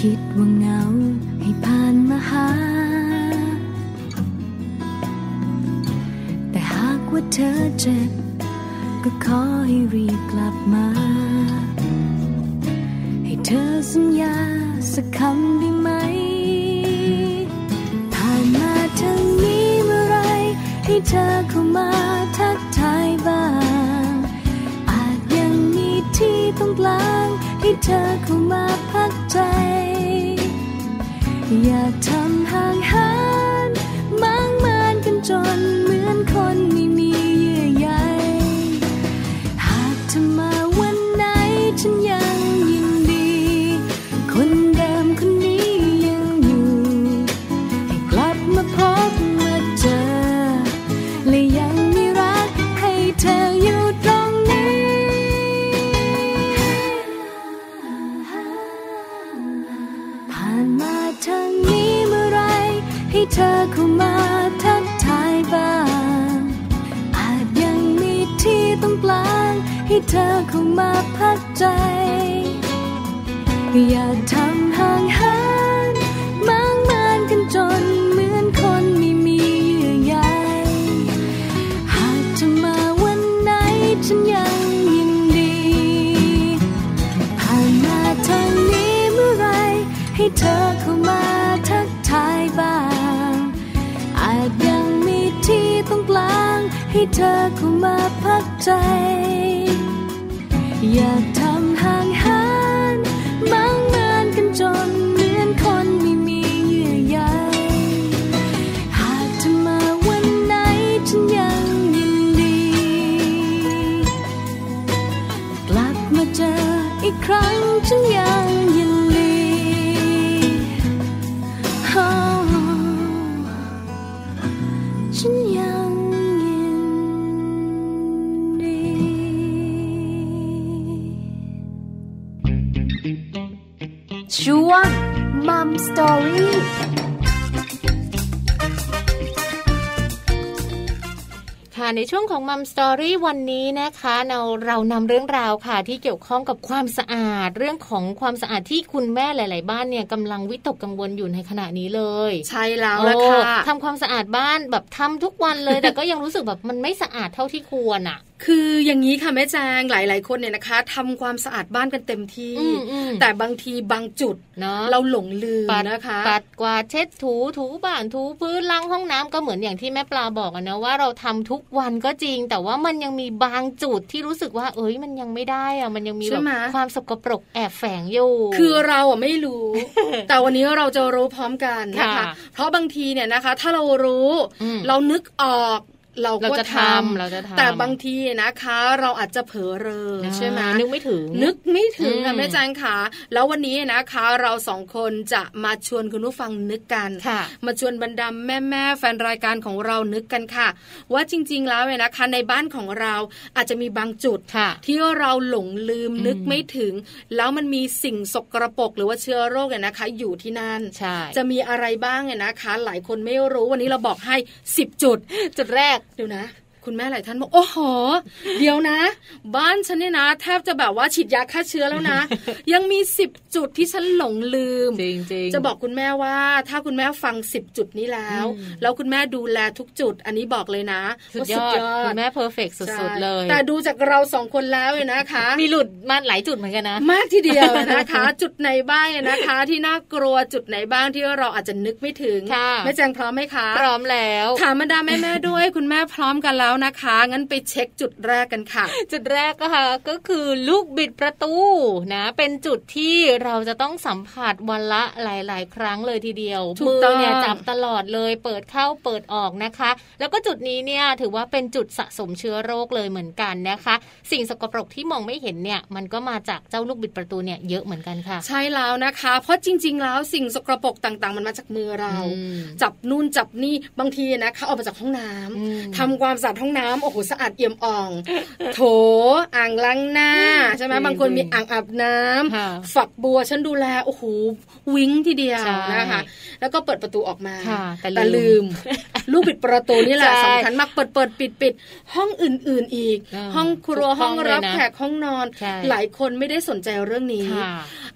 คิดว่าเงาให้ผ่านมาหา แต่หากว่าเธอเจ็บ ก็ขอให้รีบกลับมา ให้เธอสัญญาสักคำได้ไหม ผ่านมาทางนี้เมื่อไรให้เธอเข้ามาทักทายบ้าง อาจยังมีที่ตรงกลางให้เธอเข้ามาพักใจ อยากทำห่างหิน เธอเข้ามาพักใจ อย่าทำห่างเหินมางมินกันจนเหมือนคนไม่มีเยื่อใยหากจะมาวันไหนฉันยังยินดี ผ่านมาทางนี้เมื่อไร ให้เธอเข้ามาทักทายบ้าง อาจยังมีที่ตรงกลาง ให้เธอเข้ามาพักใจ อ ช่วงของมัมสตอรี่วันนี้นะคะเราเรานำเรื่องราวค่ะที่เกี่ยวข้องกับความสะอาด เรื่องของความสะอาดที่คุณแม่หลาย ๆ บ้านเนี่ยกำลังวิตกกังวลอยู่ในขณะนี้เลย ใช่แล้วละค่ะโอ้ทำความสะอาดบ้านแบบทำทุกวันเลย แต่ก็ยังรู้สึกแบบมันไม่สะอาดเท่าที่ควรอะ คืออย่างนี้ค่ะแม่แจงหลาย ๆ คนเนี่ยนะคะทำความสะอาดบ้านกันเต็มที่อืมอืมแต่บางทีบางจุดเนาะเราหลงลืมปัดนะคะ ปัดกวาดเช็ดถูถูบ้านถูพื้นล้างห้องน้ำก็เหมือนอย่างที่แม่ปลาบอกอะนะว่าเราทำทุกวันก็จริง แต่ว่ามันยังมีบางจุดที่รู้สึกว่า เอ้ยมันยังไม่ได้อะมันยังมีใช่แบบไหมความสกปรกแอบแฝงอยู่ คือเราอะไม่รู้ แต่วันนี้เราจะรู้พร้อมกันนะคะค่ะเพราะบางทีเนี่ยนะคะ ถ้าเรารู้อืมเรานึกออก เราเราก็จะททำเราจะทำแต่บางทีนะคะ เราอาจจะเผลอเรอใช่ไหมนึกไม่ถึง นึกไม่ถึงอืค่ะมแม่แจงค่ะแล้ววันนี้นะคะ เราสองคนจะมาชวนคุณผู้ฟังนึกกันค่ะมาชวนบรรดาแม่แม่ๆแฟนรายการของเรานึกกันค่ะ ว่าจริง ๆ แล้วเนี่ยนะคะ ในบ้านของเราอาจจะมีบางจุดค่ะที่เราหลงลืมอืมนึกไม่ถึง แล้วมันมีสิ่งสกรปรกหรือว่าเชื้อโรคเนี่ยนะคะ อยู่ที่นั่นใช่จะมีอะไรบ้างเนี่ยนะคะ หลายคนไม่รู้วันนี้เราบอกให้ 10 จุด จุดแรกเดี๋ยวนะ คุณแม่หลายท่านบอกโอ้โห เดี๋ยวนะ บ้านฉันเนี่ยนะแทบจะแบบว่าฉีดยาฆ่าเชื้อแล้วนะ ยังมีสิบจุดที่ฉันหลงลืมจริงจริงจะบอกคุณแม่ว่า ถ้าคุณแม่ฟังสิบจุดนี้แล้วอืมแล้วคุณแม่ดูแลทุกจุด อันนี้บอกเลยนะสุดว่ายอดดคุณแม่เพอร์เฟกสุดใช่ๆเลย แต่ดูจากเราสองคนแล้วเนี่ยนะคะ มีหลุดมาหลายจุดเหมือนกันนะ มากทีเดียวนะคะ จุดไหนบ้างเนี่ยนะคะ ที่น่ากลัวจุดไหนบ้างที่เราอาจจะนึกไม่ถึงค่ะแม่แจงพร้อมไหมคะพร้อมแล้วถามบรรดาแม่ๆด้วยคุณแม่พร้อมกันแล้วนะคะ งั้นไปเช็คจุดแรกกันค่ะ จุดแรกก็ค่ะก็คือลูกบิดประตูนะ เป็นจุดที่เราจะต้องสัมผัสวันละหลาย ๆ ครั้งเลยทีเดียวถูกมืต้องเนี่ยจับตลอดเลย เปิดเข้าเปิดออกนะคะ แล้วก็จุดนี้เนี่ยถือว่าเป็นจุดสะสมเชื้อโรคเลยเหมือนกันนะคะ สิ่งสกปรกที่มองไม่เห็นเนี่ย มันก็มาจากเจ้าลูกบิดประตูเนี่ยเยอะเหมือนกันค่ะ ใช่แล้วนะคะ เพราะจริง ๆ แล้วสิ่งสกรปรกต่าง ๆ มันมาจากมือเราอืมจับนู่นจับนี่บางทีนะคะออกมาจากห้องน้ำอืมทำความสะอาดห้องน้ำโอ้โหสะอาดเอี่ยมอ่อง โถอ่างล้างหน้าใช่ไหมจริงบางคนมีอ่างอาบน้ำค่ะฝักบัวฉันดูแลโอ้โหวิ้งทีเดียวใช่นะคะแล้วก็เปิดประตูออกมาค่ะแต่ลืมแต่ลืม ลูกปิดประตูนี่แหละใช่สำคัญมากเปิดเปิดปิดปิดห้องอื่น ๆอีกอ่าห้องครัวทุกห้ห้อองงเลยรับนะแขกห้องนอนใช่หลายคนไม่ได้สนใจเรื่องนี้ค่ะ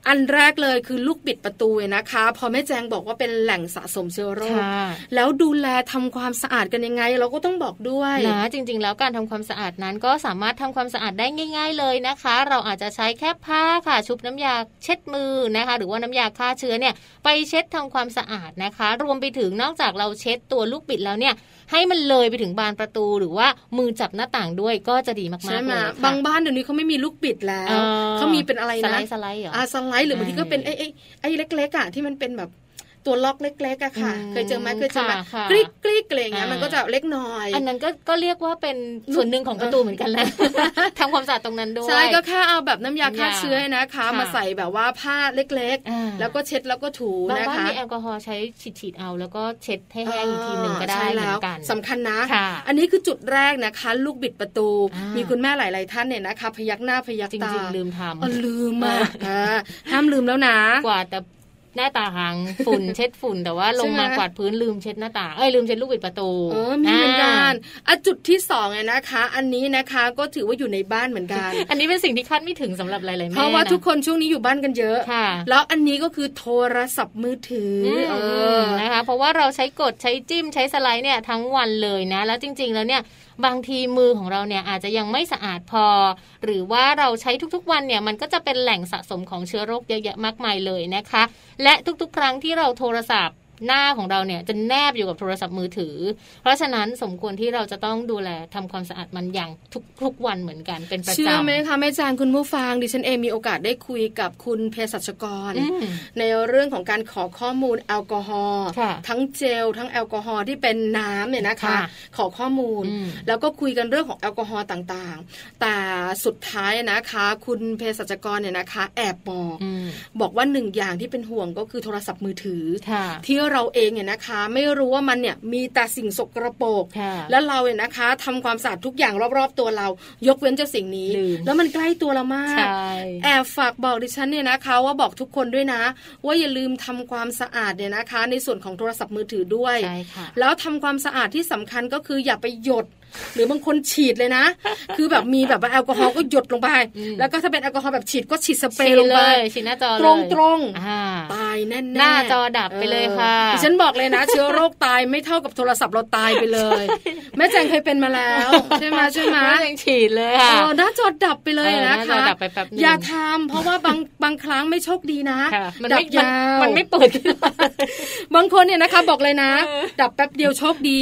อันแรกเลยคือลูกบิดประตูนะคะ พอแม่แจงบอกว่าเป็นแหล่งสะสมเชื้อโรคค่ะแล้วดูแลทำความสะอาดกันยังไง เราก็ต้องบอกด้วยนะจริง ๆ แล้วการทำความสะอาดนั้นก็สามารถทำความสะอาดได้ง่าย ๆ เลยนะคะ เราอาจจะใช้แค่ผ้าค่ะ ชุบน้ำยาเช็ดมือนะคะ หรือว่าน้ำยาฆ่าเชื้อเนี่ยไปเช็ดทำความสะอาดนะคะ รวมไปถึงนอกจากเราเช็ดตัวลูกบิดแล้วเนี่ยให้มันเลยไปถึงบานประตูหรือว่ามือจับหน้าต่างด้วยก็จะดีมากๆใช่ไหมเลยค่ะบางบ้านเดี๋ยวนี้เขาไม่มีลูกบิดแล้วอ่เขามีเป็นอะไรสนะไลด์สไลด์เหรออ่าสไลด์หรือบางทีก็เป็นไอ้ไอ้ไอ้เล็กๆอะที่มันเป็นแบบ ตัวล็อกเล็กๆอะค่ะอืมเคยเจอไหมเคยเจอไหมค่ะค่ะกริ๊กกริ๊กอะไรอย่างเงี้ยอ่ามัมันก็จะเล็กน้อย อันนั้นก็ก็เรียกว่าเป็นส่วนหนึ่งของประตูเหมือนกันแหละทำความสะอาดตรงนั้นด้วยใช่ก็แค่เอาแบบน้ำยาฆ่าน้ำยาเชื้อนะคะค่ะมาใส่แบบว่าผ้าเล็กอ่าๆแล้วก็เช็ดแล้วก็ถูบางนะบ้านคะมีแอลกอฮอล์ใช้ฉีดๆเอา แล้วก็เช็ดให้แห้งอีกทีหนึ่งก็ได้ใช่เหมืแล้อวนกันสำคัญนะค่ะอันนี้คือจุดแรกนะคะ ลูกบิดประตูอ่ามีมีคุณแม่หลาย ๆ ท่านเนี่ยนะคะ พยักหน้าพยักจตาริงๆลืมทอ๋อลืมเออะออ่าห้ามลืมแล้วนะำกวาดแต่ หน้าต่างฝุ่นเช็ดฝุ่น แต่ว่าลงมาใช่ไหมกวาดพื้นลืมเช็ดหน้าต่างเอ้ยลืมเช็ดลูกบิดประตูเออมีเหมือนกันอ่าอะจุดที่สองเนี่ยนะคะ อันนี้นะคะก็ถือว่าอยู่ในบ้านเหมือนกัน อันนี้เป็นสิ่งที่คาดไม่ถึงสำหรับหลายๆแม่เพราะว่านะทุกคนช่วงนี้อยู่บ้านกันเยอะค่ะ แล้วอันนี้ก็คือโทรศัพท์มือถืออือมเออนะคะ เพราะว่าเราใช้กดใช้จิ้มใช้สไลด์เนี่ยทั้งวันเลยนะ แล้วจริง ๆ แล้วเนี่ย บางทีมือของเราเนี่ยอาจจะยังไม่สะอาดพอ หรือว่าเราใช้ทุกๆวันเนี่ยมันก็จะเป็นแหล่งสะสมของเชื้อโรคเยอะแยะมากมายเลยนะคะ และทุกๆ ครั้งที่เราโทรศัพท์ หน้าของเราเนี่ยจะแนบอยู่กับโทรศัพท์มือถือ เพราะฉะนั้นสมควรที่เราจะต้องดูแลทำความสะอาดมันอย่างทุกๆวันเหมือนกันเป็นประจำเชื่อไหมคะแม่จางคุณผู้ฟังดิฉันเองมีโอกาสได้คุยกับคุณเภสัชกรอืมในเรื่องของการขอข้อมูลแอลกอฮอล์ค่ะทั้งเจลทั้งแอลกอฮอล์ที่เป็นน้ำเนี่ยนะคะค่ะขอข้อมูลอืมแล้วก็คุยกันเรื่องของแอลกอฮอล์ต่างๆ แต่สุดท้ายนะคะ คุณเภสัชกรเนี่ยนะคะ แอบบอกอืมบอกว่าหนึ่งอย่างที่เป็นห่วงก็คือโทรศัพท์มือถือค่ะที่เราเองเนี่ยนะคะ ไม่รู้ว่ามันเนี่ยมีแต่สิ่งสกรปรกค่ะแล้วเราเนี่ยนะคะทำความสะอาดทุกอย่างรอบๆตัวเรา ยกเว้นเจ้าสิ่งนี้ลืมแล้วมันใกล้ตัวเรามากใช่แอบฝากบอกดิฉันเนี่ยนะคะว่าบอกทุกคนด้วยนะ ว่าอย่าลืมทำความสะอาดเนี่ยนะคะ ในส่วนของโทรศัพท์มือถือด้วยใช่ค่ะแล้วทำความสะอาดที่สำคัญก็คืออย่าไปหยดหรือบางคนฉีดเลยนะ คือแบบมีแบบว่าแอลกอฮอล์ก็หยดลงไปอืมแล้วก็ถ้าเป็นแอลกอฮอล์แบบฉีดก็ฉีดสเปรฉีย์ดลงเลไปยฉีดหน้าจอเลยตรงตรงอ่าๆตายแน่ๆหน้าจอดับไปเลยค่ะดิฉันบอกเลยนะ เชื้อโรคตายไม่เท่ากับโทรศัพท์เราตายไปเลย แม่แจงเคยเป็นมาแล้วใช่ไหมใช่ไหมไม่ยังฉีดเลยค่ะเออหน้าจอดับไปเลยเออหนะน้าจอคะดับไปแป๊บนึงอย่าทำเพราะว่าบางบางครั้งไม่โชคดีนะค่ะมันดัไม่บยาวมันไม่เปิดขึ้นมาบางคนเนี่ยนะคะบอกเลยนะ ดับแป๊บเดียวโชคดี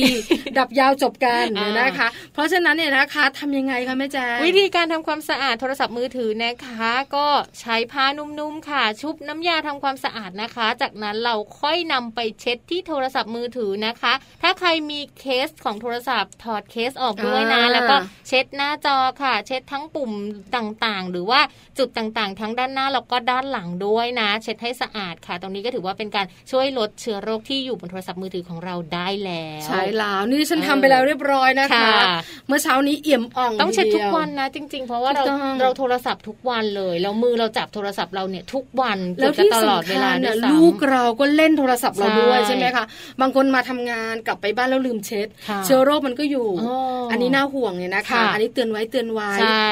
ดับยาวจบกันอ่านนะคะ เพราะฉะนั้นเนี่ยนะคะทำยังไงคะแม่แจงวิธีการทำความสะอาดโทรศัพท์มือถือนะคะ ก็ใช้ผ้านุ่มๆค่ะ ชุบน้ำยาทำความสะอาดนะคะ จากนั้นเราค่อยนำไปเช็ดที่โทรศัพท์มือถือนะคะ ถ้าใครมีเคสของโทรศัพท์ถอดเคสออกด้วยนะอ่าแล้วก็เช็ดหน้าจอค่ะ เช็ดทั้งปุ่มต่างๆ หรือว่าจุดต่างๆ ทั้งด้านหน้าแล้วก็ด้านหลังด้วยนะ เช็ดให้สะอาดค่ะ ตรงนี้ก็ถือว่าเป็นการช่วยลดเชื้อโรคที่อยู่บนโทรศัพท์มือถือของเราได้แล้วใช่แล้วนี่ฉันทำไปแล้วเรียบร้อยนะคะค่ะเมื่อเช้านี้เอี่ยมอ่องต้องเช็ดทุกวันนะ จริง ๆ เพราะว่าเราเราโทรศัพท์ทุกวันเลยแล้วมือเราจับโทรศัพท์เราเนี่ยทุกวันแล้วที่ตลอดสำเวคัลาญด้เนี่วยยซ้ำลูกเราก็เล่นโทรศัพท์เราด้วยใช่ใช่ไหมคะบางคนมาทำงานกลับไปบ้านแล้วลืมเช็ดค่ะเชื้อโรคมันก็อยู่อ๋ออัอันนี้น่าห่วงเนี่ยนะคะค่ะอันนี้เตือนไว้เตือนไว้ใช่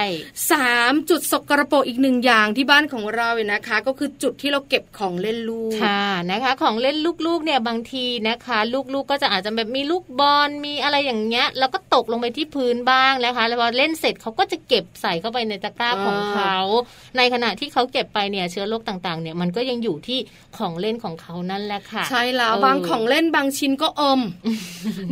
สามจุดสกรปรกอีกหนึ่งอย่างที่บ้านของเราเนี่ยนะคะ ก็คือจุดที่เราเก็บของเล่นลูกค่ะนะคะ ของเล่นลูกๆเนี่ยบางทีนะคะ ลูกๆก็จะอาจจะแบบมีลูกบอลมีอะไรอย่างเงี้ย แล้วก็ตกลงไปที่พื้นบ้างนะคะ แล้วพอเล่นเสร็จเขาก็จะเก็บใส่เข้าไปในตะกร้าอ่าของเขาในขณะที่เขาเก็บไปเนี่ยเชื้อโรคต่างๆเนี่ยมันก็ยังอยู่ที่ของเล่นของเขานั่นแหละค่ะ ใช่แล้วเออบางของเล่นบางชิ้นก็อม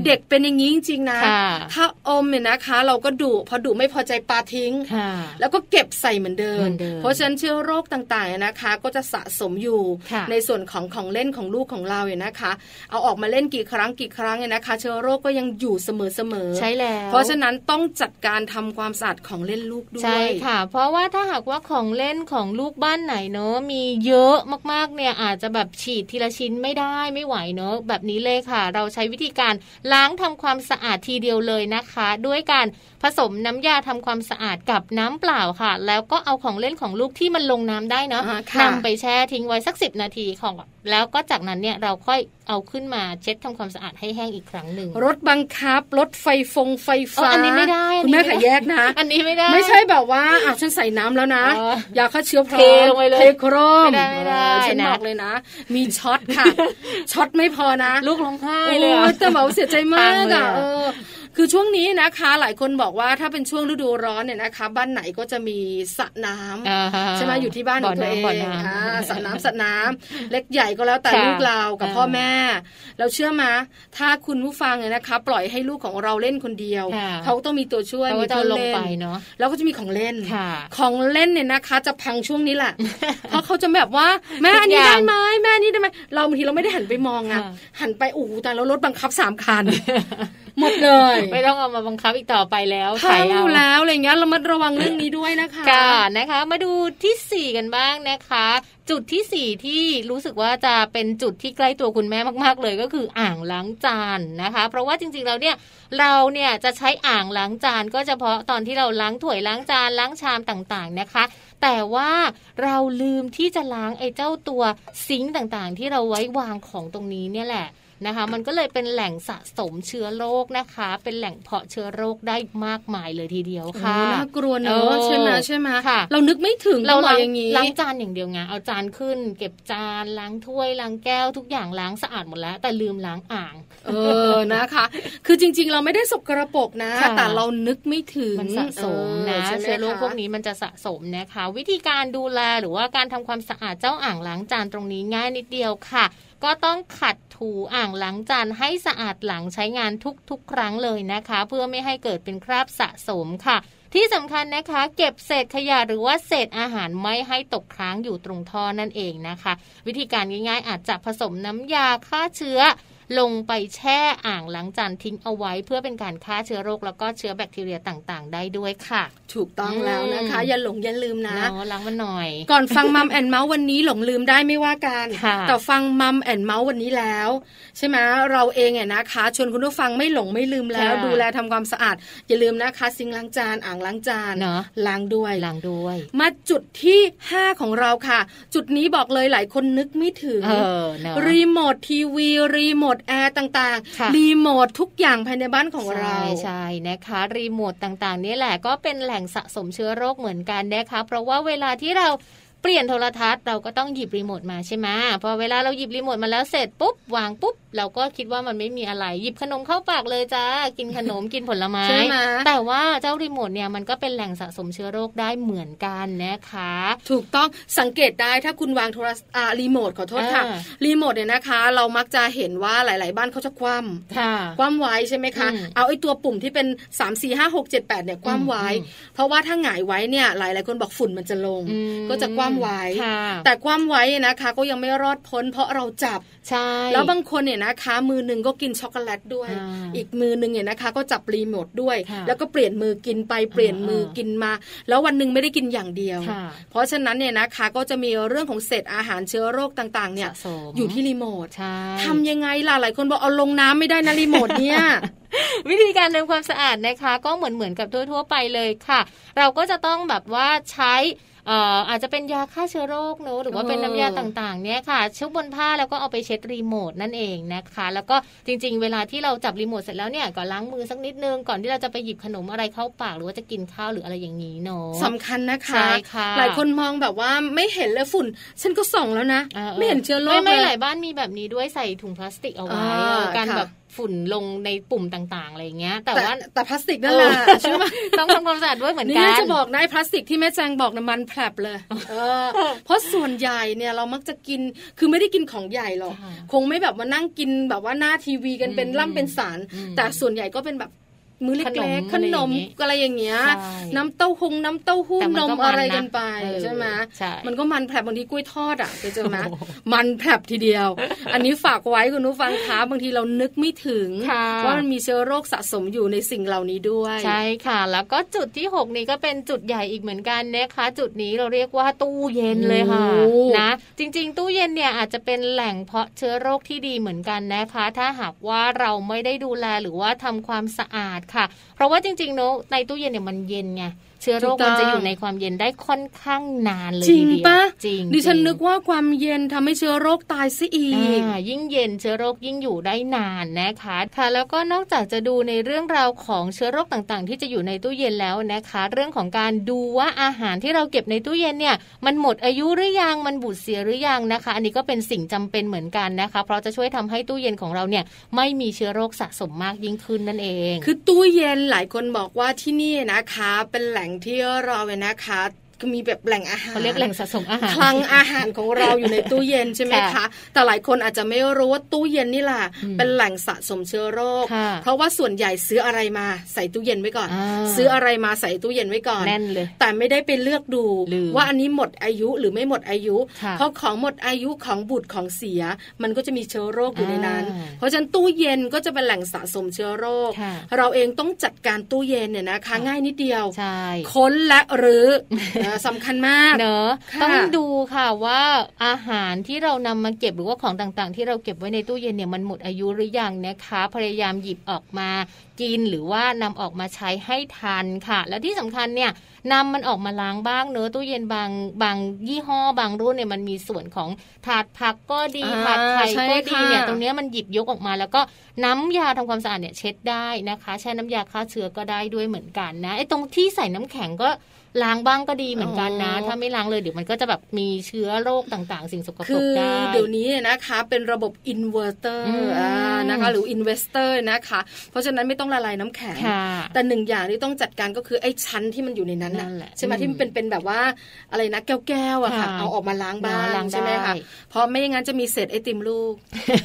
เด็กเป็นอย่างนี้จริงๆนะค่ะถ้าอมเนี่ยนะคะ เราก็ดุพอดุไม่พอใจปาทิ้งค่ะแล้วก็เก็บใส่เหมือนเดิเหมืมอนเดิม เพราะฉะนั้นเชื้อโรคต่างๆนะคะ ก็จะสะสมอยู่ค่ะในส่วนของของเล่นของลูกของเราเนี่ยนะคะ เอาออกมาเล่นกี่ครั้งกี่ครั้งเนี่ยนะคะ เชื้อโรคก็ยังอยู่เสมอๆใช่แล้ว เพราะฉะนั้นต้องจัดการทำความสะอาดของเล่นลูกด้วยใช่ค่ะ เพราะว่าถ้าหากว่าของเล่นของลูกบ้านไหนเนอะมีเยอะมากๆเนี่ยอาจจะแบบฉีดทีละชิ้นไม่ได้ไม่ไหวเนอะแบบนี้เลยค่ะ เราใช้วิธีการล้างทำความสะอาดทีเดียวเลยนะคะ ด้วยการผสมน้ำยาทำความสะอาดกับน้ำเปล่าค่ะ แล้วก็เอาของเล่นของลูกที่มันลงน้ำได้เนาะอ่าค่ะนำไปแช่ทิ้งไว้สักสิบนาทีของแล้วก็จากนั้นเนี่ยเราค่อย เอาขึ้นมาเช็ดทำความสะอาดให้แห้งอีกครั้งหนึ่งรถบังคับรถไฟฟงไฟเอฟ้าออันนี้ไม่ได้อันคุณนี้แม่ไม่ขายได้แยกนะ อันนี้ไม่ได้ ไม่ใช่แบบว่าอะฉันใส่น้ำแล้วนะอ๋อยาฆ่าเชื้อพร้อมเทลงไปเลยเทโครมไม่ได้ไม่ได้เออฉันนะบอกเลยนะ มีช็อตค่ะช็อตไม่พอนะ ลูกร้องไห้โอ้เลยอะยแต่แบบเสียใจมากฟังเลยอะอะเออ คือช่วงนี้นะคะ หลายคนบอกว่าถ้าเป็นช่วงฤดูร้อนเนี่ยนะคะ บ้านไหนก็จะมีสระน้ำอ่าฮะใช่ไหมอยู่ที่บ้านของตัวเองบ่อน้ำอ่าสระน้ำสระน้ำเล็กใหญ่ก็แล้วแต่ค่ะลูกเรากับอ่าพ่อแม่ เราเชื่อมาถ้าคุณผู้ฟังเนี่ยนะคะ ปล่อยให้ลูกของเราเล่นคนเดียวค่ะเขาต้องมีตัวช่วยเขามีก็จะเพื่อนลงเล่ไปนเนาะแล้วก็จะมีของเล่นค่ะของเล่นเนี่ยนะคะ จะพังช่วงนี้แหละเพราะเขาจะแบบว่าแม่ทุกอันนี้อย่างได้ไหมแม่อันนี้ได้ไหมเราบางทีเราไม่ได้หันไปมองอะค่ะหันไปโอ้โหแต่แล้วรถบังคับสามคันหมดเลยไม่ต้องเอามาบังคับอีกต่อไปแล้วพังอเอายู่แล้วอะไรเงี้ยเรามาระวังเรื่องนี้ด้วยนะคะค่ะนะคะ มาดูที่ 4 กันบ้างนะคะ จุดที่ 4 ที่รู้สึกว่าจะเป็นจุดที่ใกล้ตัวคุณแม่มากๆเลยก็คืออ่างล้างจานนะคะ เพราะว่าจริงๆแล้วเนี่ยเราเนี่ยจะใช้อ่างล้างจานก็เฉพาะตอนที่เราล้างถ้วยล้างจานล้างชามต่างๆนะคะแต่ว่าเราลืมที่จะล้างไอ้เจ้าตัวซิงค์ต่างๆ ที่เราไว้วางของตรงนี้เนี่ยแหละ นะคะ มันก็เลยเป็นแหล่งสะสมเชื้อโรคนะคะ เป็นแหล่งเพาะเชื้อโรคได้มากมายเลยทีเดียวโอ้ค่ะน่ากลัวเนเออะอใช่ไหมใช่ไหมค่ะเรานึกไม่ถึงเราต้องบอล้ากงอย่างนี้ล้างจานอย่างเดียวไงเอาจานขึ้น เก็บจานล้างถ้วยล้างแก้วทุกอย่างล้างสะอาดหมดแล้ว แต่ลืมล้างอ่าง เออนะคะ คือจริง ๆ เราไม่ได้สกระปรกนะค่ะแต่เรานึกไม่ถึงมันสะสมนะใช่ไหมเชื้อโรคคะพวกนี้มันจะสะสมนะคะ วิธีการดูแลหรือว่าการทำความสะอาดเจ้าอ่างล้างจานตรงนี้ง่ายนิดเดียวค่ะ ก็ต้องขัด ถูอ่างล้างจานให้สะอาดหลังใช้งานทุกๆ ครั้งเลยนะคะ เพื่อไม่ให้เกิดเป็นคราบสะสมค่ะที่สำคัญนะคะ เก็บเศษขยะหรือว่าเศษอาหารไม่ให้ตกค้างอยู่ตรงท่อนั่นเองนะคะ วิธีการง่ายๆ อาจจะผสมน้ำยาฆ่าเชื้อ ลงไปแช่อ่างล้างจานทิ้งเอาไว้ เพื่อเป็นการฆ่าเชื้อโรคแล้วก็เชื้อแบคทีเรียต่างๆ ได้ด้วยค่ะ ถูกต้องแล้วนะคะอืมอย่าหลงอย่าลืมนะเนาะล้างมันหน่อย ก่อนฟังมัมแอนเมาส์วันนี้หลงลืมได้ไม่ว่ากันค่ะแต่ฟังมัมแอนเมาส์วันนี้แล้ว ใช่ไหมเราเองเนี่ยนะคะ ชวนคุณผู้ฟังไม่หลงไม่ลืมแล้วค่ะดูแลทำความสะอาด อย่าลืมนะคะ sink ล้างจานอ่างล้างจานเนาะล้างด้วยล้างด้วย มาจุดที่ 5 ของเราค่ะ จุดนี้บอกเลยหลายคนนึกไม่ถึงเออเนาะรีโมททีวีรีโมทแอร์ต่างค่ะๆรีโมททุกอย่างภายในบ้านของเราใช่ใช่นะคะ รีโมทต่างๆ นี่แหละก็เป็นแหล่งสะสมเชื้อโรคเหมือนกันนะคะ เพราะว่าเวลาที่เราเปลี่ยนโทรทัศน์เราก็ต้องหยิบรีโมทมาใช่ไหมพอเวลาเราหยิบรีโมทมาแล้วเสร็จปุ๊บวางปุ๊บ เราก็คิดว่ามันไม่มีอะไรหยิบขนมเข้าปากเลยจ้ากินขนมกินผลไม้ใช่ไหมแต่ว่าเจ้ารีโมทเนี่ยมันก็เป็นแหล่งสะสมเชื้อโรคได้เหมือนกันนะคะ ถูกต้องสังเกตได้ถ้าคุณวางโทรศัพท์อ่ารีโมทขอโทษค่ะอ่ารีโมทเนี่ยนะคะ เรามักจะเห็นว่าหลาย ๆ บ้านเขาจะคว่ำค่ะคว่ำไว้ใช่ไหมคะอืมเอาไอ้ตัวปุ่มที่เป็น3 4 5 6 7 8เนี่ยคว่ำไว้อืมเพราะว่าถ้าหงายไว้เนี่ยหลาย ๆ คนบอกฝุ่นมันจะลงอืมก็จะคว่ำไว้ค่ะแต่ความไว้นะคะก็ยังไม่รอดพ้น เพราะเราจับใช่แล้วบางคนเนี่ยนะคะ มือหนึ่งก็กินช็อกโกแลตด้วยอ่าอีกมือหนึ่งเนี่ยนะคะ ก็จับรีโมทด้วยค่ะแล้วก็เปลี่ยนมือกินไปเปลี่ยนมือเออกินมา แล้ววันหนึ่งไม่ได้กินอย่างเดียวค่ะเพราะฉะนั้นเนี่ยนะคะก็จะมีเรื่องของเศษอาหารเชื้อโรคต่างๆ เนี่ยสะสมอยู่ที่รีโมทใช่ทำยังไงล่ะหลายคนบอกเอาลงน้ำไม่ได้นะรีโมทเนี่ยวิธีการทำความสะอาดนะคะ ก็เหมือนเหมือนกับทั่วๆไปเลยค่ะ เราก็จะต้องแบบว่าใช้เอ่ออาจจะเป็นยาฆ่าเชื้อโรคเนอะหรือว่าเป็นเออน้ำยาต่างๆ เนี่ยค่ะ ชุบบนผ้าแล้วก็เอาไปเช็ดรีโมทนั่นเองนะคะ แล้วก็จริง ๆ เวลาที่เราจับรีโมทเสร็จแล้วเนี่ยก็ล้างมือสักนิดนึงก่อนที่เราจะไปหยิบขนมอะไรเข้าปาก หรือว่าจะกินข้าวหรืออะไรอย่างนี้เนอะสำคัญนะคะใช่ค่ะหลายคนมองแบบว่าไม่เห็นเลยฝุ่น ฉันก็ส่องแล้วนะออไม่เห็นเชื้อโรคไม่ไม่เลยหลายบ้านมีแบบนี้ด้วยใส่ถุงพลาสติกเอาไว้อ่าเออการค่ะแบบ ฝุ่นลงในปุ่มต่างๆอะไรอย่างเงี้ย แต่แต่ว่าแต่พลาสติกนั่นแหละเออใช่ไหมต้องทำความสะอาดด้วยเหมือนนี่กันจะบอกนะไอ้พลาสติกที่แม่แจงบอกนะมันแผลบเลยเออเพราะส่วนใหญ่เนี่ยเรามักจะกินคือไม่ได้กินของใหญ่หรอกค่ะคงไม่แบบมานั่งกินแบบว่าหน้าทีวีกันเป็นอืมล่ำเป็นสารอืมแต่ส่วนใหญ่ก็เป็นแบบ มื้อเล็กๆขขนนมมอะไรอย่างเงี้ยใช่น้ำเต้าหงน้ำเต้าหู้แต่มันนก็มมันอะไรนะกันไปเออใช่ไหมใช่มันก็มันแผลบบางทีกล้วยทอดอะเคยเจอไหมโอ้โหมันแผลบทีเดียว อันนี้ฝากไว้คุณผู้ฟังคะบางทีเรานึกไม่ถึงค่ะว่ามันมีเชื้อโรคสะสมอยู่ในสิ่งเหล่านี้ด้วย ใช่ค่ะ แล้วก็จุดที่ 6 นี้ก็เป็นจุดใหญ่อีกเหมือนกันนะคะ จุดนี้เราเรียกว่าตู้เย็นเลยค่ะโอ้นะ จริง ๆ ตู้เย็นเนี่ยอาจจะเป็นแหล่งเพาะเชื้อโรคที่ดีเหมือนกันนะคะ ถ้าหากว่าเราไม่ได้ดูแลหรือว่าทำความสะอาดค่ะ เพราะว่าจริงๆเนอะในตู้เย็นเนี่ยมันเย็นไง ชื้อโรคมันจะอยู่ในความเย็นได้ค่อนข้างนานเลยจริงทีเดียวปะจริงดิฉันจริงนึกว่าความเย็นทำให้เชื้อโรคตายซะอีกอ่ายิ่งเย็นเชื้อโรคยิ่งอยู่ได้นานนะคะค่ะ แล้วก็นอกจากจะดูในเรื่องราวของเชื้อโรคต่างๆ ที่จะอยู่ในตู้เย็นแล้วนะคะ เรื่องของการดูว่าอาหารที่เราเก็บในตู้เย็นเนี่ย มันหมดอายุหรือยังมันบูดเสียหรือยังนะคะ อันนี้ก็เป็นสิ่งจำเป็นเหมือนกันนะคะ เพราะจะช่วยทำให้ตู้เย็นของเราเนี่ยไม่มีเชื้อโรคสะสมมากยิ่งขึ้นนั่นเอง คือตู้เย็นหลายคนบอกว่าที่นี่นะคะ เป็นแหล่งที่รอเว้นะคะ มีแบบแหล่งอาหารเขาเรียกแหล่งสะสมอาหารคลังอาหารของเราอยู่ในตู้เย็นใช่ไหมคะค่ะแต่หลายคนอาจจะไม่รู้ว่าตู้เย็นนี่แหละอืมเป็นแหล่งสะสมเชื้อโรคค่ะเพราะว่าส่วนใหญ่ซื้ออะไรมาใส่ตู้เย็นไว้ก่อนอ่าซื้ออะไรมาใส่ตู้เย็นไว้ก่อนแน่นเลยแต่ไม่ได้ไปเลือกดูลืมว่าอันนี้หมดอายุหรือไม่หมดอายุค่ะเพราะของหมดอายุของบุตรของเสีย มันก็จะมีเชื้อโรคอยู่ในนั้นอ่าเพราะฉะนั้นตู้เย็นก็จะเป็นแหล่งสะสมเชื้อโรคค่ะเราเองต้องจัดการตู้เย็นเนี่ยนะคะค่ะง่ายนิดเดียวใช่ค้นและรื้อนะสำคัญมากเนอะค่ะต้องดูค่ะว่าอาหารที่เรานำมาเก็บหรือว่าของต่างๆ ที่เราเก็บไว้ในตู้เย็นเนี่ยมันหมดอายุหรือยังนะคะพยายามหยิบออกมากินหรือว่านำออกมาใช้ให้ทันค่ะ และที่สำคัญเนี่ยนำมันออกมาล้างบ้างเนอะตู้เย็นบางบางยี่ห้อบางรุ่นเนี่ยมันมีส่วนของถาดผักก็ดีอ่าถาดไข่ใช่ก็ดีเนี่ยค่ะตรงเนี้ยมันหยิบยกออกมา แล้วก็น้ำยาทำความสะอาดเนี่ยเช็ดได้นะคะแช่น้ำยาฆ่าเชื้อก็ได้ด้วยเหมือนกันนะไอ้ตรงที่ใส่น้ำแข็งก็ ล้างบ้างก็ดีเหมือนกันนะอ๋อถ้าไม่ล้างเลยเดี๋ยวมันก็จะแบบมีเชื้อโรคต่างๆ สิ่งสกปคืรกอได้เดี๋ยวนี้เนี่ยนะคะเป็นระบบอินเวอร์เตอร์อืมนะคะหรืออินเวสเตอร์นะคะ เพราะฉะนั้นไม่ต้องละลายน้ำแข็งค่ะแต่หนึ่งอย่างที่ต้องจัดการก็คือไอ้ชั้นที่มันอยู่ในนั้นนั่นแหละใช่ไหมอืมที่มันเป็นเป็นแบบว่าอะไรนะแก้วๆอะค่ะค่ะเอาออกมาล้างบ้างล้างได้ใช่ไหมคะเพราะไม่อย่างนั้นจะมีเศษไอติมลูก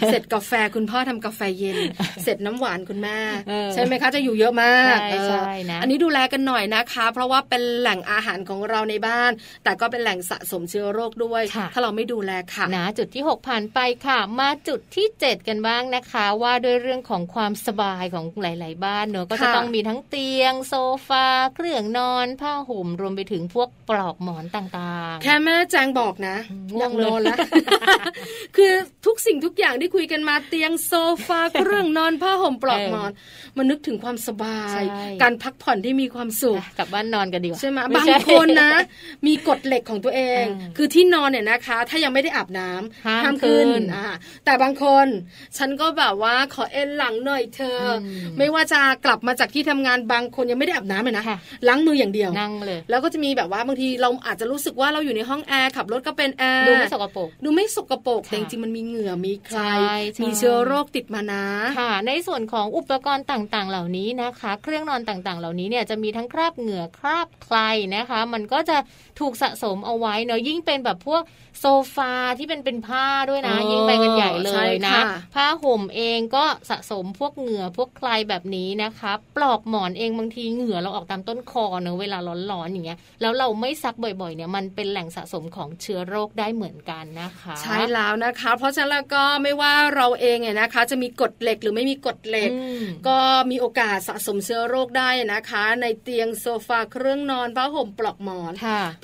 เศษกาแฟคุณพ่อทำกาแฟเย็นเศษน้ำหวานคุณแม่เออใช่ไหมคะจะอยู่เยอะมากใช่เออใช่นะอันนี้ดูแลกันหน่อยนะคะ เพราะว่าเป็นแหล่งอาหารของเราในบ้าน แต่ก็เป็นแหล่งสะสมเชื้อโรคด้วยค่ะถ้าเราไม่ดูแลค่ะนะจุดที่ 6 ผ่านไปค่ะ มาจุดที่ 7 กันบ้างนะคะ ว่าด้วยเรื่องของความสบายของหลาย ๆ บ้านเนอะก็จะค่ะต้องมีทั้งเตียง โซฟา เครื่องนอน ผ้าห่มรวมไปถึงพวกปลอกหมอนต่าง ๆ แค่แม่แจงบอกนะง่วงเลยอยากนอนแล้วคือทุกสิ่งทุกอย่างที่คุยกันมาเตียงโซฟาเครื่องนอนผ้าห่มปลอกหมอน มันนึกถึงความสบายใช่การพักผ่อนที่มีความสุขอะกลับบ้านนอนกันดีกว่าใช่ไหมไบางคนนะ มีกฎเหล็กของตัวเองอ่าคือที่นอนเนี่ยนะคะ ถ้ายังไม่ได้อาบน้ำห้ามขึ้นอ่าแต่บางคนฉันก็แบบว่าขอเอ็นหลังหน่อยเธออมไม่ว่าจะกลับมาจากที่ทำงานบางคนยังไม่ได้อาบน้ำเลยนะค่ะล้างมืออย่างเดียวนั่งเลย แล้วก็จะมีแบบว่าบางทีเราอาจจะรู้สึกว่าเราอยู่ในห้องแอร์ขับรถก็เป็นแอร์ดูไม่สกปรกดูไม่สกปรกค่ะแต่จริงๆมันมีเหงื่อมีใครใช่ใช่มีเชื้อโรคติดมานะค่ะ ในส่วนของอุปกรณ์ต่างๆ เหล่านี้นะคะ เครื่องนอนต่างๆ เหล่านี้เนี่ยจะมีทั้งคราบเหงื่อคราบใครนะคะ มันก็จะถูกสะสมเอาไว้เนาะยิ่งเป็นแบบพวกโซฟาที่เป็นเป็นผ้าด้วยนะ ยิ่งไปกันใหญ่เลยนะ ผ้าห่มเองก็สะสมพวกเหงื่อพวกใครแบบนี้นะคะ ปลอกหมอนเองบางทีเหงื่อเราออกตามต้นคอเนอะเวลาร้อนๆอย่างเงี้ยแล้วเราไม่ซักบ่อยๆเนี่ยมันเป็นแหล่งสะสมของเชื้อโรคได้เหมือนกันนะคะ ใช่แล้วนะคะ เพราะฉะนั้นแล้วก็ไม่ว่าเราเองเนี่ยนะคะ จะมีกฎเหล็กหรือไม่มีกฎเหล็ก ก็มีโอกาสสะสมเชื้อโรคได้นะคะ ในเตียงโซฟาเครื่องนอนผ้าห่มปลอกหมอน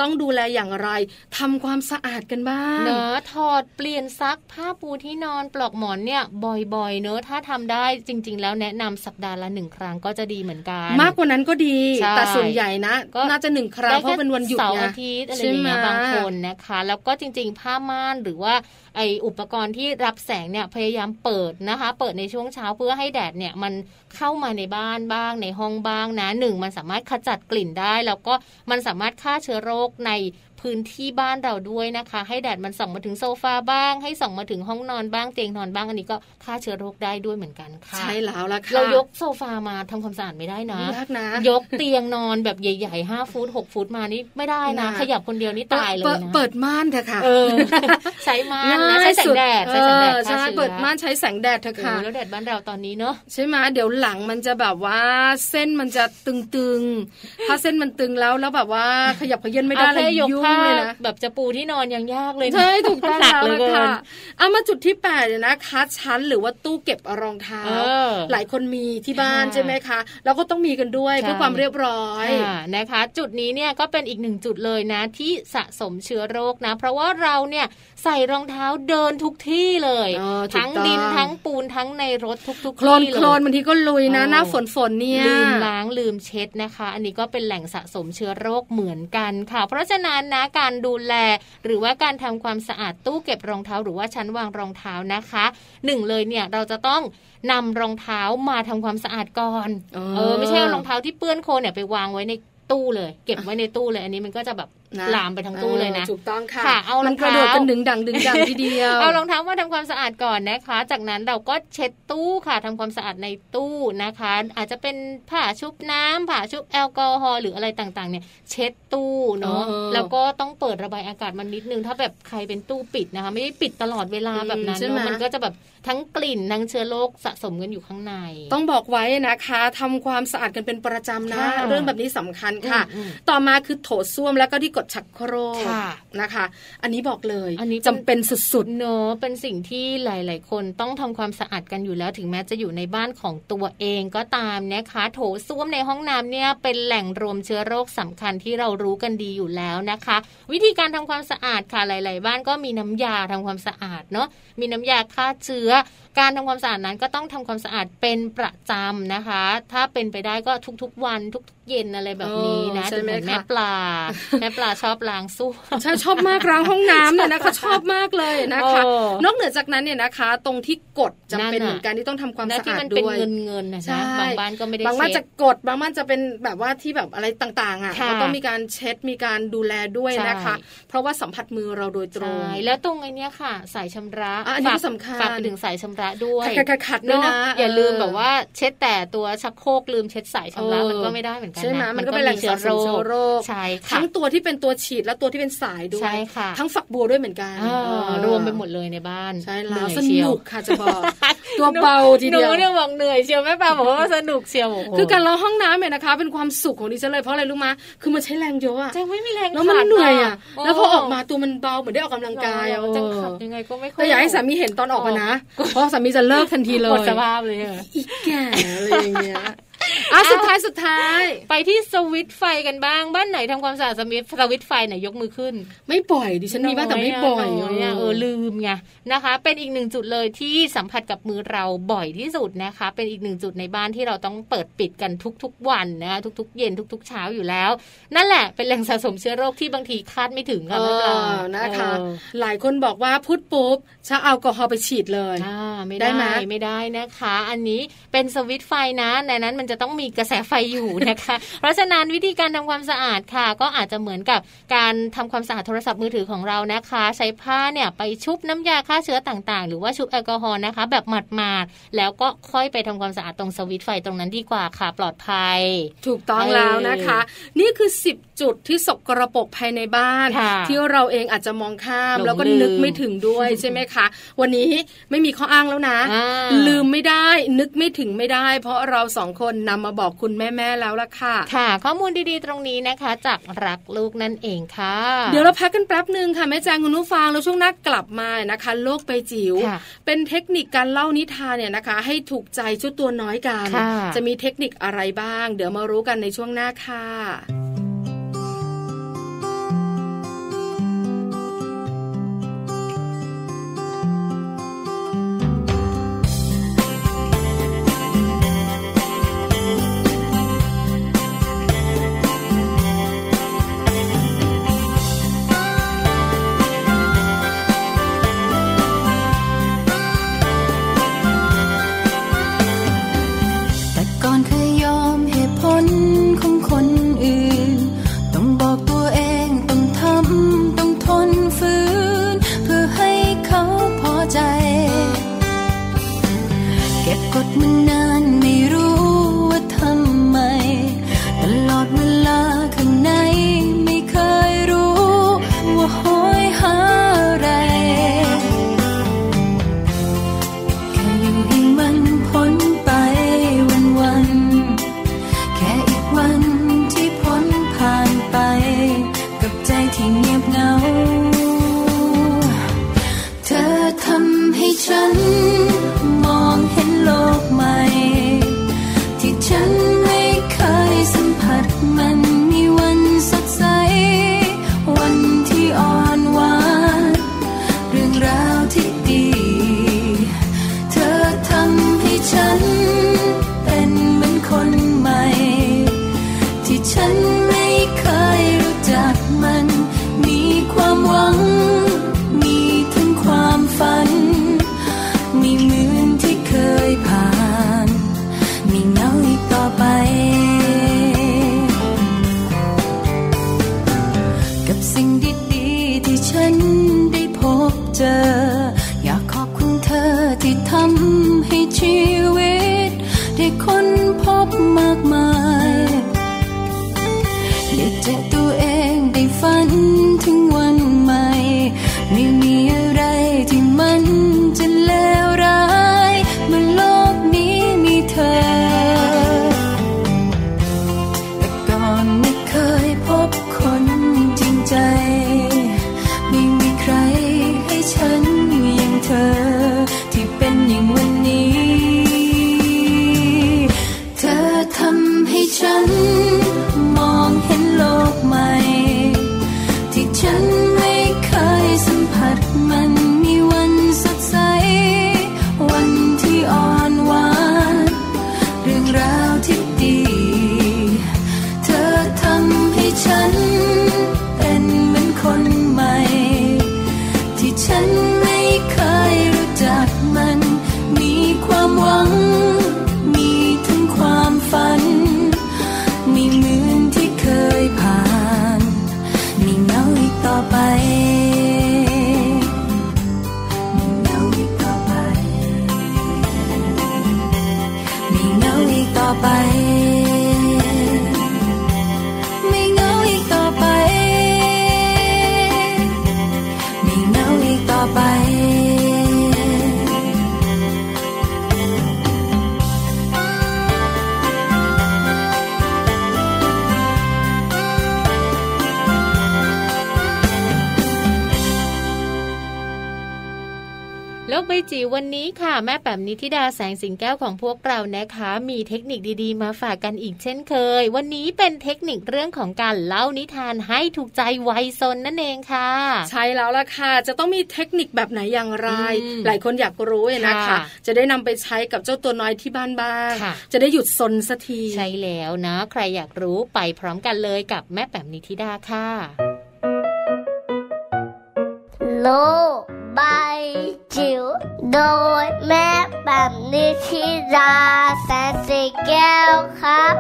ต้องดูแลอย่างไรทำความสะอาดกันบ้างเนอะถอดเปลี่ยนซักผ้าปูที่นอนปลอกหมอนเนี่ย บ่อยๆ เนอะถ้าทำได้จริง ๆ แล้วแนะนำสัปดาห์ละหนึ่งครั้งก็จะดีเหมือนกัน มากกว่านั้นก็ดี แต่ส่วนใหญ่นะก็น่าจะหนึ่งครั้งเพราะเป็นวันหยุดเสาร์อาทิตย์อะไรอย่างเงี้ยบางคนนะคะ แล้วก็จริง ๆ ผ้าม่านหรือว่าไออุปกรณ์ที่รับแสงเนี่ยพยายามเปิดนะคะ เปิดในช่วงเช้าเพื่อให้แดดเนี่ยมัน เข้ามาในบ้านบ้าง ในห้องบ้างนะหนึ่งมันสามารถขจัดกลิ่นได้ แล้วก็มันสามารถฆ่าเชื้อโรคใน พื้นที่บ้านเราด้วยนะคะ ให้แดดมันส่องมาถึงโซฟาบ้าง ให้ส่องมาถึงห้องนอนบ้างเตียงนอนบ้างอันนี้ก็ฆ่าเชื้อโรคได้ด้วยเหมือนกันค่ะใช่แล้วล่ะค่ะเรายกโซฟามาทำความสะอาดไม่ได้นะยากนะ ยกเตียงนอนแบบใหญ่ๆห้าฟุตหกฟุตมานี่ไม่ได้นะ ขยับคนเดียวนี่ตายเลยนะเปิดม่านเถอะค่ะใช้ม่านนะใช้แสงแดดใช้แสงแดดใช่เปิดม่านใช้แสงแดดเถอะค่ะแล้วแดดบ้านเราตอนนี้เนาะใช่ไหมเดี๋ยวหลังมันจะแบบว่าเส้นมันจะตึงๆถ้าเส้นมันตึงแล้วแล้วแบบว่าขยับขยื่นไม่ได้เลยยุ่งเลยนะแบบจะปูที่นอนยังยากเลยใช่ถูกต้องแล้วค่ะเอามาจุดที่แปดเนี่ยนะคะชั้นหรือว่าตู้เก็บรองเท้า หลายคนมีที่บ้านใช่ไหมคะแล้วก็ต้องมีกันด้วยเพื่อความเรียบร้อยนะคะ จุดนี้เนี่ยก็เป็นอีกหนึ่งจุดเลยนะ ที่สะสมเชื้อโรคนะ เพราะว่าเราเนี่ยใส่รองเท้าเดินทุกที่เลย ทั้งดินทั้งปูนทั้งในรถทุกๆที่เลยโคลนบางทีก็ลุยนะหน้าฝนฝนเนี่ยลืมล้างลืมเช็ดนะคะ อันนี้ก็เป็นแหล่งสะสมเชื้อโรคเหมือนกันค่ะ เพราะฉะนั้นนะการดูแล หรือว่าการทำความสะอาดตู้เก็บรองเท้า หรือว่าชั้นวางรองเท้านะคะหนึ่งเลยเนี่ยเราจะต้องนำรองเท้ามาทำความสะอาดก่อนเออไม่ใช่รองเท้าที่เปื้อนโคลนเนี่ยไปวางไว้ในตู้เลย เก็บไว้ในตู้เลยอันนี้มันก็จะแบบลามไปทั้งตู้เลยนะถูกต้องค่ะค่ะเอารองเท้ากันดึงดังดึงดังทีเดียวเอารองเท้ามาทำความสะอาดก่อนนะคะ จากนั้นเราก็เช็ดตู้ค่ะทำความสะอาดในตู้นะคะ อาจจะเป็นผ้าชุบน้ำผ้าชุบแอลกอฮอล์หรืออะไรต่างๆ เนี่ย เช็ดตู้เนาะแล้วก็ต้องเปิดระบายอากาศมันนิดนึงถ้าแบบใครเป็นตู้ปิดนะคะ ไม่ได้ปิดตลอดเวลาแบบนั้นเนาะมันก็จะแบบทั้งกลิ่นทั้งเชื้อโรคสะสมกันอยู่ข้างใน ต้องบอกไว้นะคะทำความสะอาดกันเป็นประจำนะ เรื่องแบบนี้สำคัญค่ะ ต่อมาคือโถส้วมแล้วก็ที่กดชักโครกนะคะ อันนี้บอกเลยอันนี้จำเป็นสุดๆเนอะเป็นสิ่งที่หลาย ๆ คนต้องทำความสะอาดกันอยู่แล้วถึงแม้จะอยู่ในบ้านของตัวเองก็ตามนะคะ โถส้วมในห้องน้ำเนี่ยเป็นแหล่งรวมเชื้อโรคสำคัญที่เรารู้กันดีอยู่แล้วนะคะ วิธีการทำความสะอาดค่ะหลาย ๆ บ้านก็มีน้ำยาทำความสะอาดเนาะมีน้ำยาฆ่าเชื้อ การทำความสะอาดนั้นก็ต้องทำความสะอาดเป็นประจำนะคะ ถ้าเป็นไปได้ก็ทุกๆ วันทุกเย็นอะไรแบบนี้นะจะเหมือนแม่ปลาแม่ปลาชอบล้างสู้ใช่ชอบมากล้างห้องน้ำเนี่ยนะคะชอบมากเลยนะคะ นอกเหนือจากนั้นเนี่ยนะคะ ตรงที่กดจะเป็นเหมือนกันที่ต้องทำความสะอาดด้วยเงินเงินนะบางบ้านก็ไม่ได้บางบ้านจะกดบางบ้านจะเป็นแบบว่าที่แบบอะไรต่างๆอะก็ต้องมีการเช็ดมีการดูแลด้วยนะคะ เพราะว่าสัมผัสมือเราโดยตรงแล้วตรงไอ้นี้ค่ะ สายชำระอันนี้สำคัญฝากไปถึงสายชำระด้วยขัดด้วยนะอย่าลืมแบบว่าเช็ดแต่ตัวชักโครกลืมเช็ดสายชำระมันก็ไม่ได้เหมือนกันนะมันก็เป็นแหล่งเชื้อโรคใช่ค่ะทั้งตัวที่เป็นตัวฉีดและตัวที่เป็นสายด้วยใช่ค่ะทั้งฝักบัวด้วยเหมือนกันรวมไปหมดเลยในบ้านใช่แล้วสนุกค่ะจะบอกตัวเบาทีเดียวหนูเนี่ยบอกเหนื่อยเชียวแม่ปาบอกว่าสนุกเชียวคือการเราห้องน้ำเนี่ยนะคะ เป็นความสุขของดิฉันเลยเพราะอะไรรู้มาคือมันใช้แรงเยอะอะจะไม่มีแรงแล้วมันเหนื่อยอะแล้วพอออกมาตัวมันเบาเหมือนได้ออกกำลังกายอะจะขับยังไงก็ไม่แต่อยากให้สามีเห็นตอนออกมานะเพราะสามีจะเลิกทันทีเลยหมดสภาพเลยอีกแก่อะไรอย่างเงี้ย อะสุดท้ายสุดท้าย ไปที่สวิตไฟกันบ้าง บ้านไหนทำความสะอาดสวิตสวิตไฟไหนยกมือขึ้น ไม่บ่อยดิฉันมีบ้างแต่ไม่บ่อยเออลืมไงนะคะ เป็นอีกหนึ่งจุดเลยที่สัมผัสกับมือเราบ่อยที่สุดนะคะ เป็นอีกหนึ่งจุดในบ้านที่เราต้องเปิดปิดกันทุกๆวันนะทุกๆ เย็นทุก ๆ เช้าอยู่แล้ว นั่นแหละเป็นแหล่งสะสมเชื้อโรคที่บางทีคาดไม่ถึงค่ะแม่ปลานะคะ หลายคนบอกว่าพูดปุ๊บจะเอาแอลกอฮอล์ไปฉีดเลยอ่าไม่ได้ไม่ได้นะคะ อันนี้เป็นสวิตไฟนะในนั้นมันจะต้องต้องมีกระแสไฟอยู่นะคะ เพราะฉะนั้นวิธีการทำความสะอาดค่ะ ก็อาจจะเหมือนกับการทำความสะอาดโทรศัพท์มือถือของเรานะคะ ใช้ผ้าเนี่ยไปชุบน้ำยาฆ่าเชื้อต่างๆ หรือว่าชุบแอลกอฮอล์นะคะ แบบหมาดๆแล้วก็ค่อยไปทำความสะอาดตรงสวิตช์ไฟตรงนั้นดีกว่าค่ะ ปลอดภัย ถูกต้องแล้วนะคะ นี่คือ 10 จุดที่สกรปรกภายในบ้าน ที่เราเองอาจจะมองข้ามแล้วก็นึกไม่ถึงด้วยใช่ไหมคะ วันนี้ไม่มีข้ออ้างแล้วนะ ลืมไม่ได้นึกไม่ถึงไม่ได้ เพราะเราสองคนนำมาบอกคุณแม่ๆแล้วล่ะค่ะ ค่ะ ข้อมูลดีๆตรงนี้นะคะ จากรักลูกนั่นเองค่ะ เดี๋ยวเราพักกันแป๊บหนึ่งค่ะแม่แจงคุณนุฟังแล้วช่วงหน้ากลับมานะคะ โลกไปจิ๋วเป็นเทคนิคการเล่านิทานเนี่ยนะคะ ให้ถูกใจชุดตัวน้อยกัน จะมีเทคนิคอะไรบ้าง เดี๋ยวมารู้กันในช่วงหน้าค่ะ นิธิดาแสงสิงแก้วของพวกเรานะคะ มีเทคนิคดีๆ มาฝากกันอีกเช่นเคย วันนี้เป็นเทคนิคเรื่องของการเล่านิทานให้ถูกใจวัยซนนั่นเองค่ะ ใช่แล้วล่ะค่ะ จะต้องมีเทคนิคแบบไหนอย่างไร หลายคนอยากรู้นะคะ จะได้นำไปใช้กับเจ้าตัวน้อยที่บ้านบ้างจะได้หยุดซนสักทีใช่แล้วนะ ใครอยากรู้ไปพร้อมกันเลยกับแม่แป๋มนิธิดาค่ะโลบายจิ๋วโดยแม่แบบนิชิราแสนสีแก้วครับ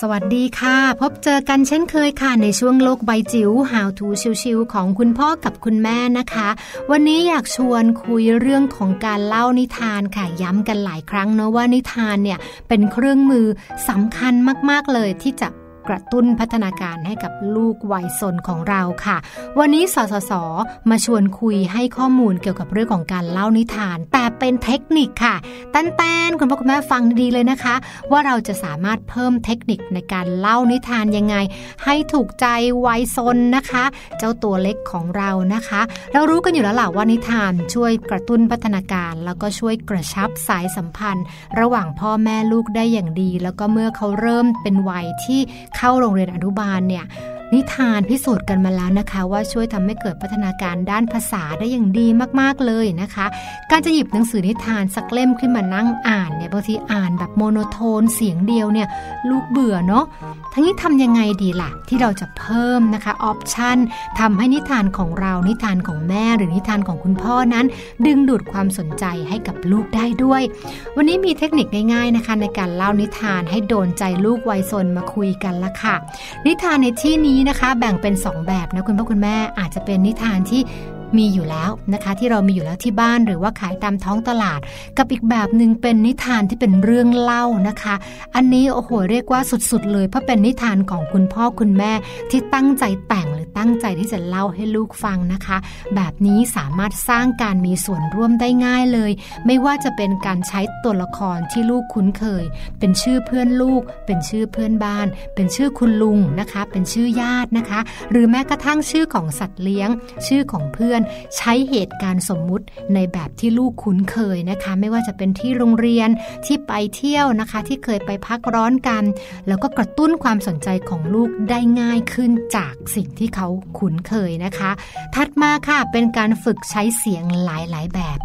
สวัสดีค่ะ พบเจอกันเช่นเคยค่ะ ในช่วงโลกใบจิ๋ว How to ชิวๆของคุณพ่อกับคุณแม่นะคะ วันนี้อยากชวนคุยเรื่องของการเล่านิทานค่ะ ย้ำกันหลายครั้งเนะว่านิทานเนี่ยเป็นเครื่องมือสำคัญมากๆเลยที่จะ กระตุ้นพัฒนาการให้กับลูกวัยสนของเราค่ะ วันนี้สสส มาชวนคุยให้ข้อมูลเกี่ยวกับเรื่องของการเล่านิทาน แต่เป็นเทคนิคค่ะแตนคุณพ่อคุณแม่ฟังดีเลยนะคะ ว่าเราจะสามารถเพิ่มเทคนิคในการเล่านิทานยังไง ให้ถูกใจวัยซนนะคะ เจ้าตัวเล็กของเรานะคะ เรารู้กันอยู่แล้วแหละว่านิทานช่วยกระตุ้นพัฒนาการ แล้วก็ช่วยกระชับสายสัมพันธ์ ระหว่างพ่อแม่ลูกได้อย่างดี แล้วก็เมื่อเขาเริ่มเป็นวัยที่เข้าโรงเรียนอนุบาลเนี่ย นิทานพิสูจน์กันมาแล้วนะคะ ว่าช่วยทำให้เกิดพัฒนาการด้านภาษาได้อย่างดีมากๆเลยนะคะ การจะหยิบหนังสือนิทานสักเล่มขึ้นมานั่งอ่านเนี่ยบางทีอ่านแบบโมโนโทนเสียงเดียวเนี่ยลูกเบื่อเนาะทั้งนี้ทำยังไงดีล่ะ ที่เราจะเพิ่มนะคะออปชันทำให้นิทานของเรานิทานของแม่หรือนิทานของคุณพ่อนั้น ดึงดูดความสนใจให้กับลูกได้ด้วย วันนี้มีเทคนิคง่ายๆนะคะ ในการเล่านิทานให้โดนใจลูกวัยซนมาคุยกันละค่ะ นิทานในที่นี้นะคะ แบ่งเป็น 2 แบบนะคุณพ่อคุณแม่อาจจะเป็นนิทานที่ มีอยู่แล้วนะคะที่เรามีอยู่แล้วที่บ้านหรือว่าขายตามท้องตลาด กับอีกแบบหนึ่งเป็นนิทานที่เป็นเรื่องเล่านะคะ อันนี้โอ้โหเรียกว่าสุดๆ เลยเพราะเป็นนิทานของคุณพ่อคุณแม่ที่ตั้งใจแต่งหรือตั้งใจที่จะเล่าให้ลูกฟังนะคะ แบบนี้สามารถสร้างการมีส่วนร่วมได้ง่ายเลย ไม่ว่าจะเป็นการใช้ตัวละครที่ลูกคุ้นเคย เป็นชื่อเพื่อนลูก เป็นชื่อเพื่อนบ้าน เป็นชื่อคุณลุงนะคะ เป็นชื่อญาตินะคะ หรือแม้กระทั่งชื่อของสัตว์เลี้ยง ชื่อของเพื่อนใช้เหตุการณ์สมมุติในแบบที่ลูกคุ้นเคยนะคะ ไม่ว่าจะเป็นที่โรงเรียนที่ไปเที่ยวนะคะ ที่เคยไปพักร้อนกัน แล้วก็กระตุ้นความสนใจของลูกได้ง่ายขึ้นจากสิ่งที่เขาคุ้นเคยนะคะ ถัดมาค่ะเป็นการฝึกใช้เสียงหลายๆ แบบ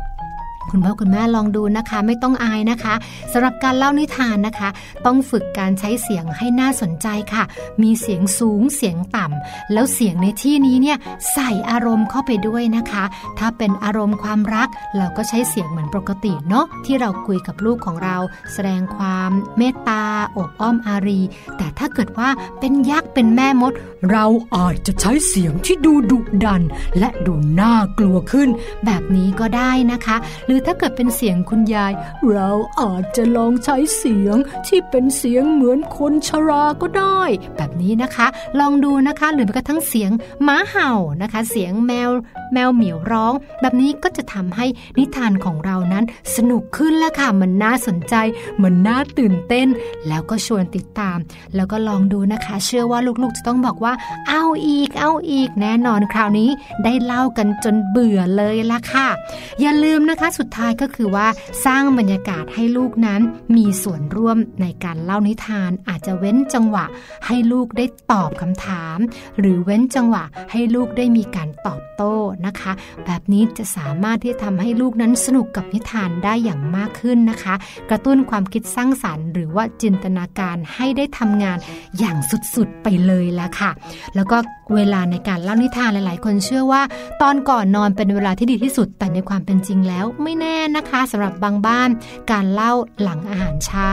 คุณพ่อคุณแม่ลองดูนะคะ ไม่ต้องอายนะคะสำหรับการเล่านิทานนะคะ ต้องฝึกการใช้เสียงให้น่าสนใจค่ะ มีเสียงสูงเสียงต่ำแล้วเสียงในที่นี้เนี่ยใส่อารมณ์เข้าไปด้วยนะคะ ถ้าเป็นอารมณ์ความรัก เราก็ใช้เสียงเหมือนปกติเนาะที่เราคุยกับลูกของเรา แสดงความเมตตาอบอ้อมอารี แต่ถ้าเกิดว่าเป็นยักษ์เป็นแม่มด เราอาจจะใช้เสียงที่ดูดุดัน และดูน่ากลัวขึ้น แบบนี้ก็ได้นะคะหรืรือถ้าเกิดเป็นเสียงคุณยาย เราอาจจะลองใช้เสียงที่เป็นเสียงเหมือนคนชราก็ได้ แบบนี้นะคะ ลองดูนะคะหรือแม้กระทั่งเสียงหมาเห่านะคะ เสียงแมวแมวเหมียวร้อง แบบนี้ก็จะทำให้นิทานของเรานั้นสนุกขึ้นแล้วค่ะ มันน่าสนใจ มันน่าตื่นเต้น แล้วก็ชวนติดตาม แล้วก็ลองดูนะคะ เชื่อว่าลูกๆจะต้องบอกว่า เอาอีก เอาอีกแน่นอนคราวนี้ได้เล่ากันจนเบื่อเลยละค่ะ อย่าลืมนะคะสุดท้ายก็คือว่าสร้างบรรยากาศให้ลูกนั้นมีส่วนร่วมในการเล่านิทาน อาจจะเว้นจังหวะให้ลูกได้ตอบคำถาม หรือเว้นจังหวะให้ลูกได้มีการตอบโต้นะคะ แบบนี้จะสามารถที่จะทำให้ลูกนั้นสนุกกับนิทานได้อย่างมากขึ้นนะคะ กระตุ้นความคิดสร้างสารรค์ หรือว่าจินตนาการให้ได้ทำงานอย่างสุดๆไปเลยละค่ะ แล้วก็เวลาในการเล่านิทานหลาย ๆ คนเชื่อว่า ตอนก่อนนอนเป็นเวลาที่ดีที่สุดแต่ในความเป็นจริงแล้วไไม่แน่นะคะสำหรับบางบ้าน การเล่าหลังอาหารเช้า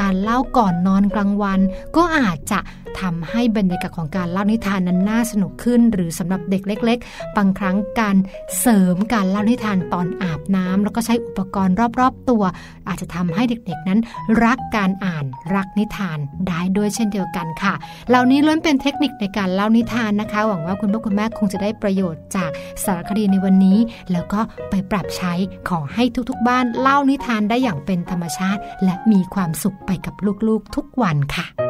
การเล่าก่อนนอนกลางวัน ก็อาจจะ ทำให้บรรยากาศของการเล่านิทานนั้นน่าสนุกขึ้น หรือสำหรับเด็กเล็ก ๆ บางครั้งการเสริมการเล่านิทานตอนอาบน้ำแล้วก็ใช้อุปกรณ์รอบๆตัว อาจจะทำให้เด็กๆนั้น รักการอ่านรักนิทานได้ด้วยเช่นเดียวกันค่ะ เหล่านี้ล้วนเป็นเทคนิคในการเล่านิทานนะคะ หวังว่าคุณพ่อคุณแม่คงจะได้ประโยชน์จากสารคดีในวันนี้ แล้วก็ไปปรับใช้ขอให้ทุกๆ บ้านเล่านิทานได้อย่างเป็นธรรมชาติ และมีความสุขไปกับลูกๆทุกวันค่ะ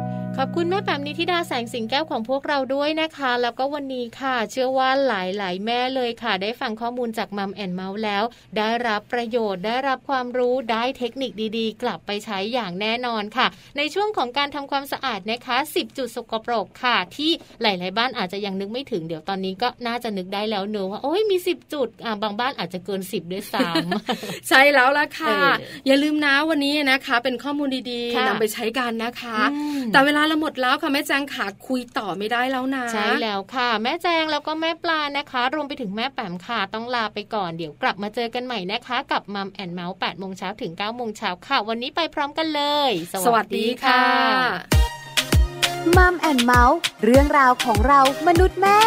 ขอบคุณแม่แปมนิธิดาแสงสิงแก้วของพวกเราด้วยนะคะ แล้วก็วันนี้ค่ะ เชื่อว่าหลายๆ แม่เลยค่ะ ได้ฟังข้อมูลจากมัมแอนเมาส์แล้ว ได้รับประโยชน์ได้รับความรู้ได้เทคนิคดีๆ กลับไปใช้อย่างแน่นอนค่ะ ในช่วงของการทำความสะอาดนะคะ 10 จุดสกปรกค่ะ ที่หลายๆ บ้านอาจจะยังนึกไม่ถึงเดี๋ยวตอนนี้ก็น่าจะนึกได้แล้วเนอะว่าโอ้ยมี 10 จุดอ่าบางบ้านอาจจะเกิน 10 ด้วยซ้ำใช่แล้วล่ะค่ะเอออย่าลืมนะวันนี้นะคะ เป็นข้อมูลดีค่ะๆนำไปใช้กันนะคะอืมแต่เวลาเราหมดแล้วค่ะแม่แจงขาคุยต่อไม่ได้แล้วนะใช่แล้วค่ะ แม่แจงแล้วก็แม่ปลานะคะ รวมไปถึงแม่แปมค่ะต้องลาไปก่อนเดี๋ยวกลับมาเจอกันใหม่นะคะ กับมัมแอนเมาส์8โมงเช้าถึง9โมงเช้าค่ะ วันนี้ไปพร้อมกันเลย สวัสดีค่ะมัมแอนเมาส์เรื่องราวของเรามนุษย์แม่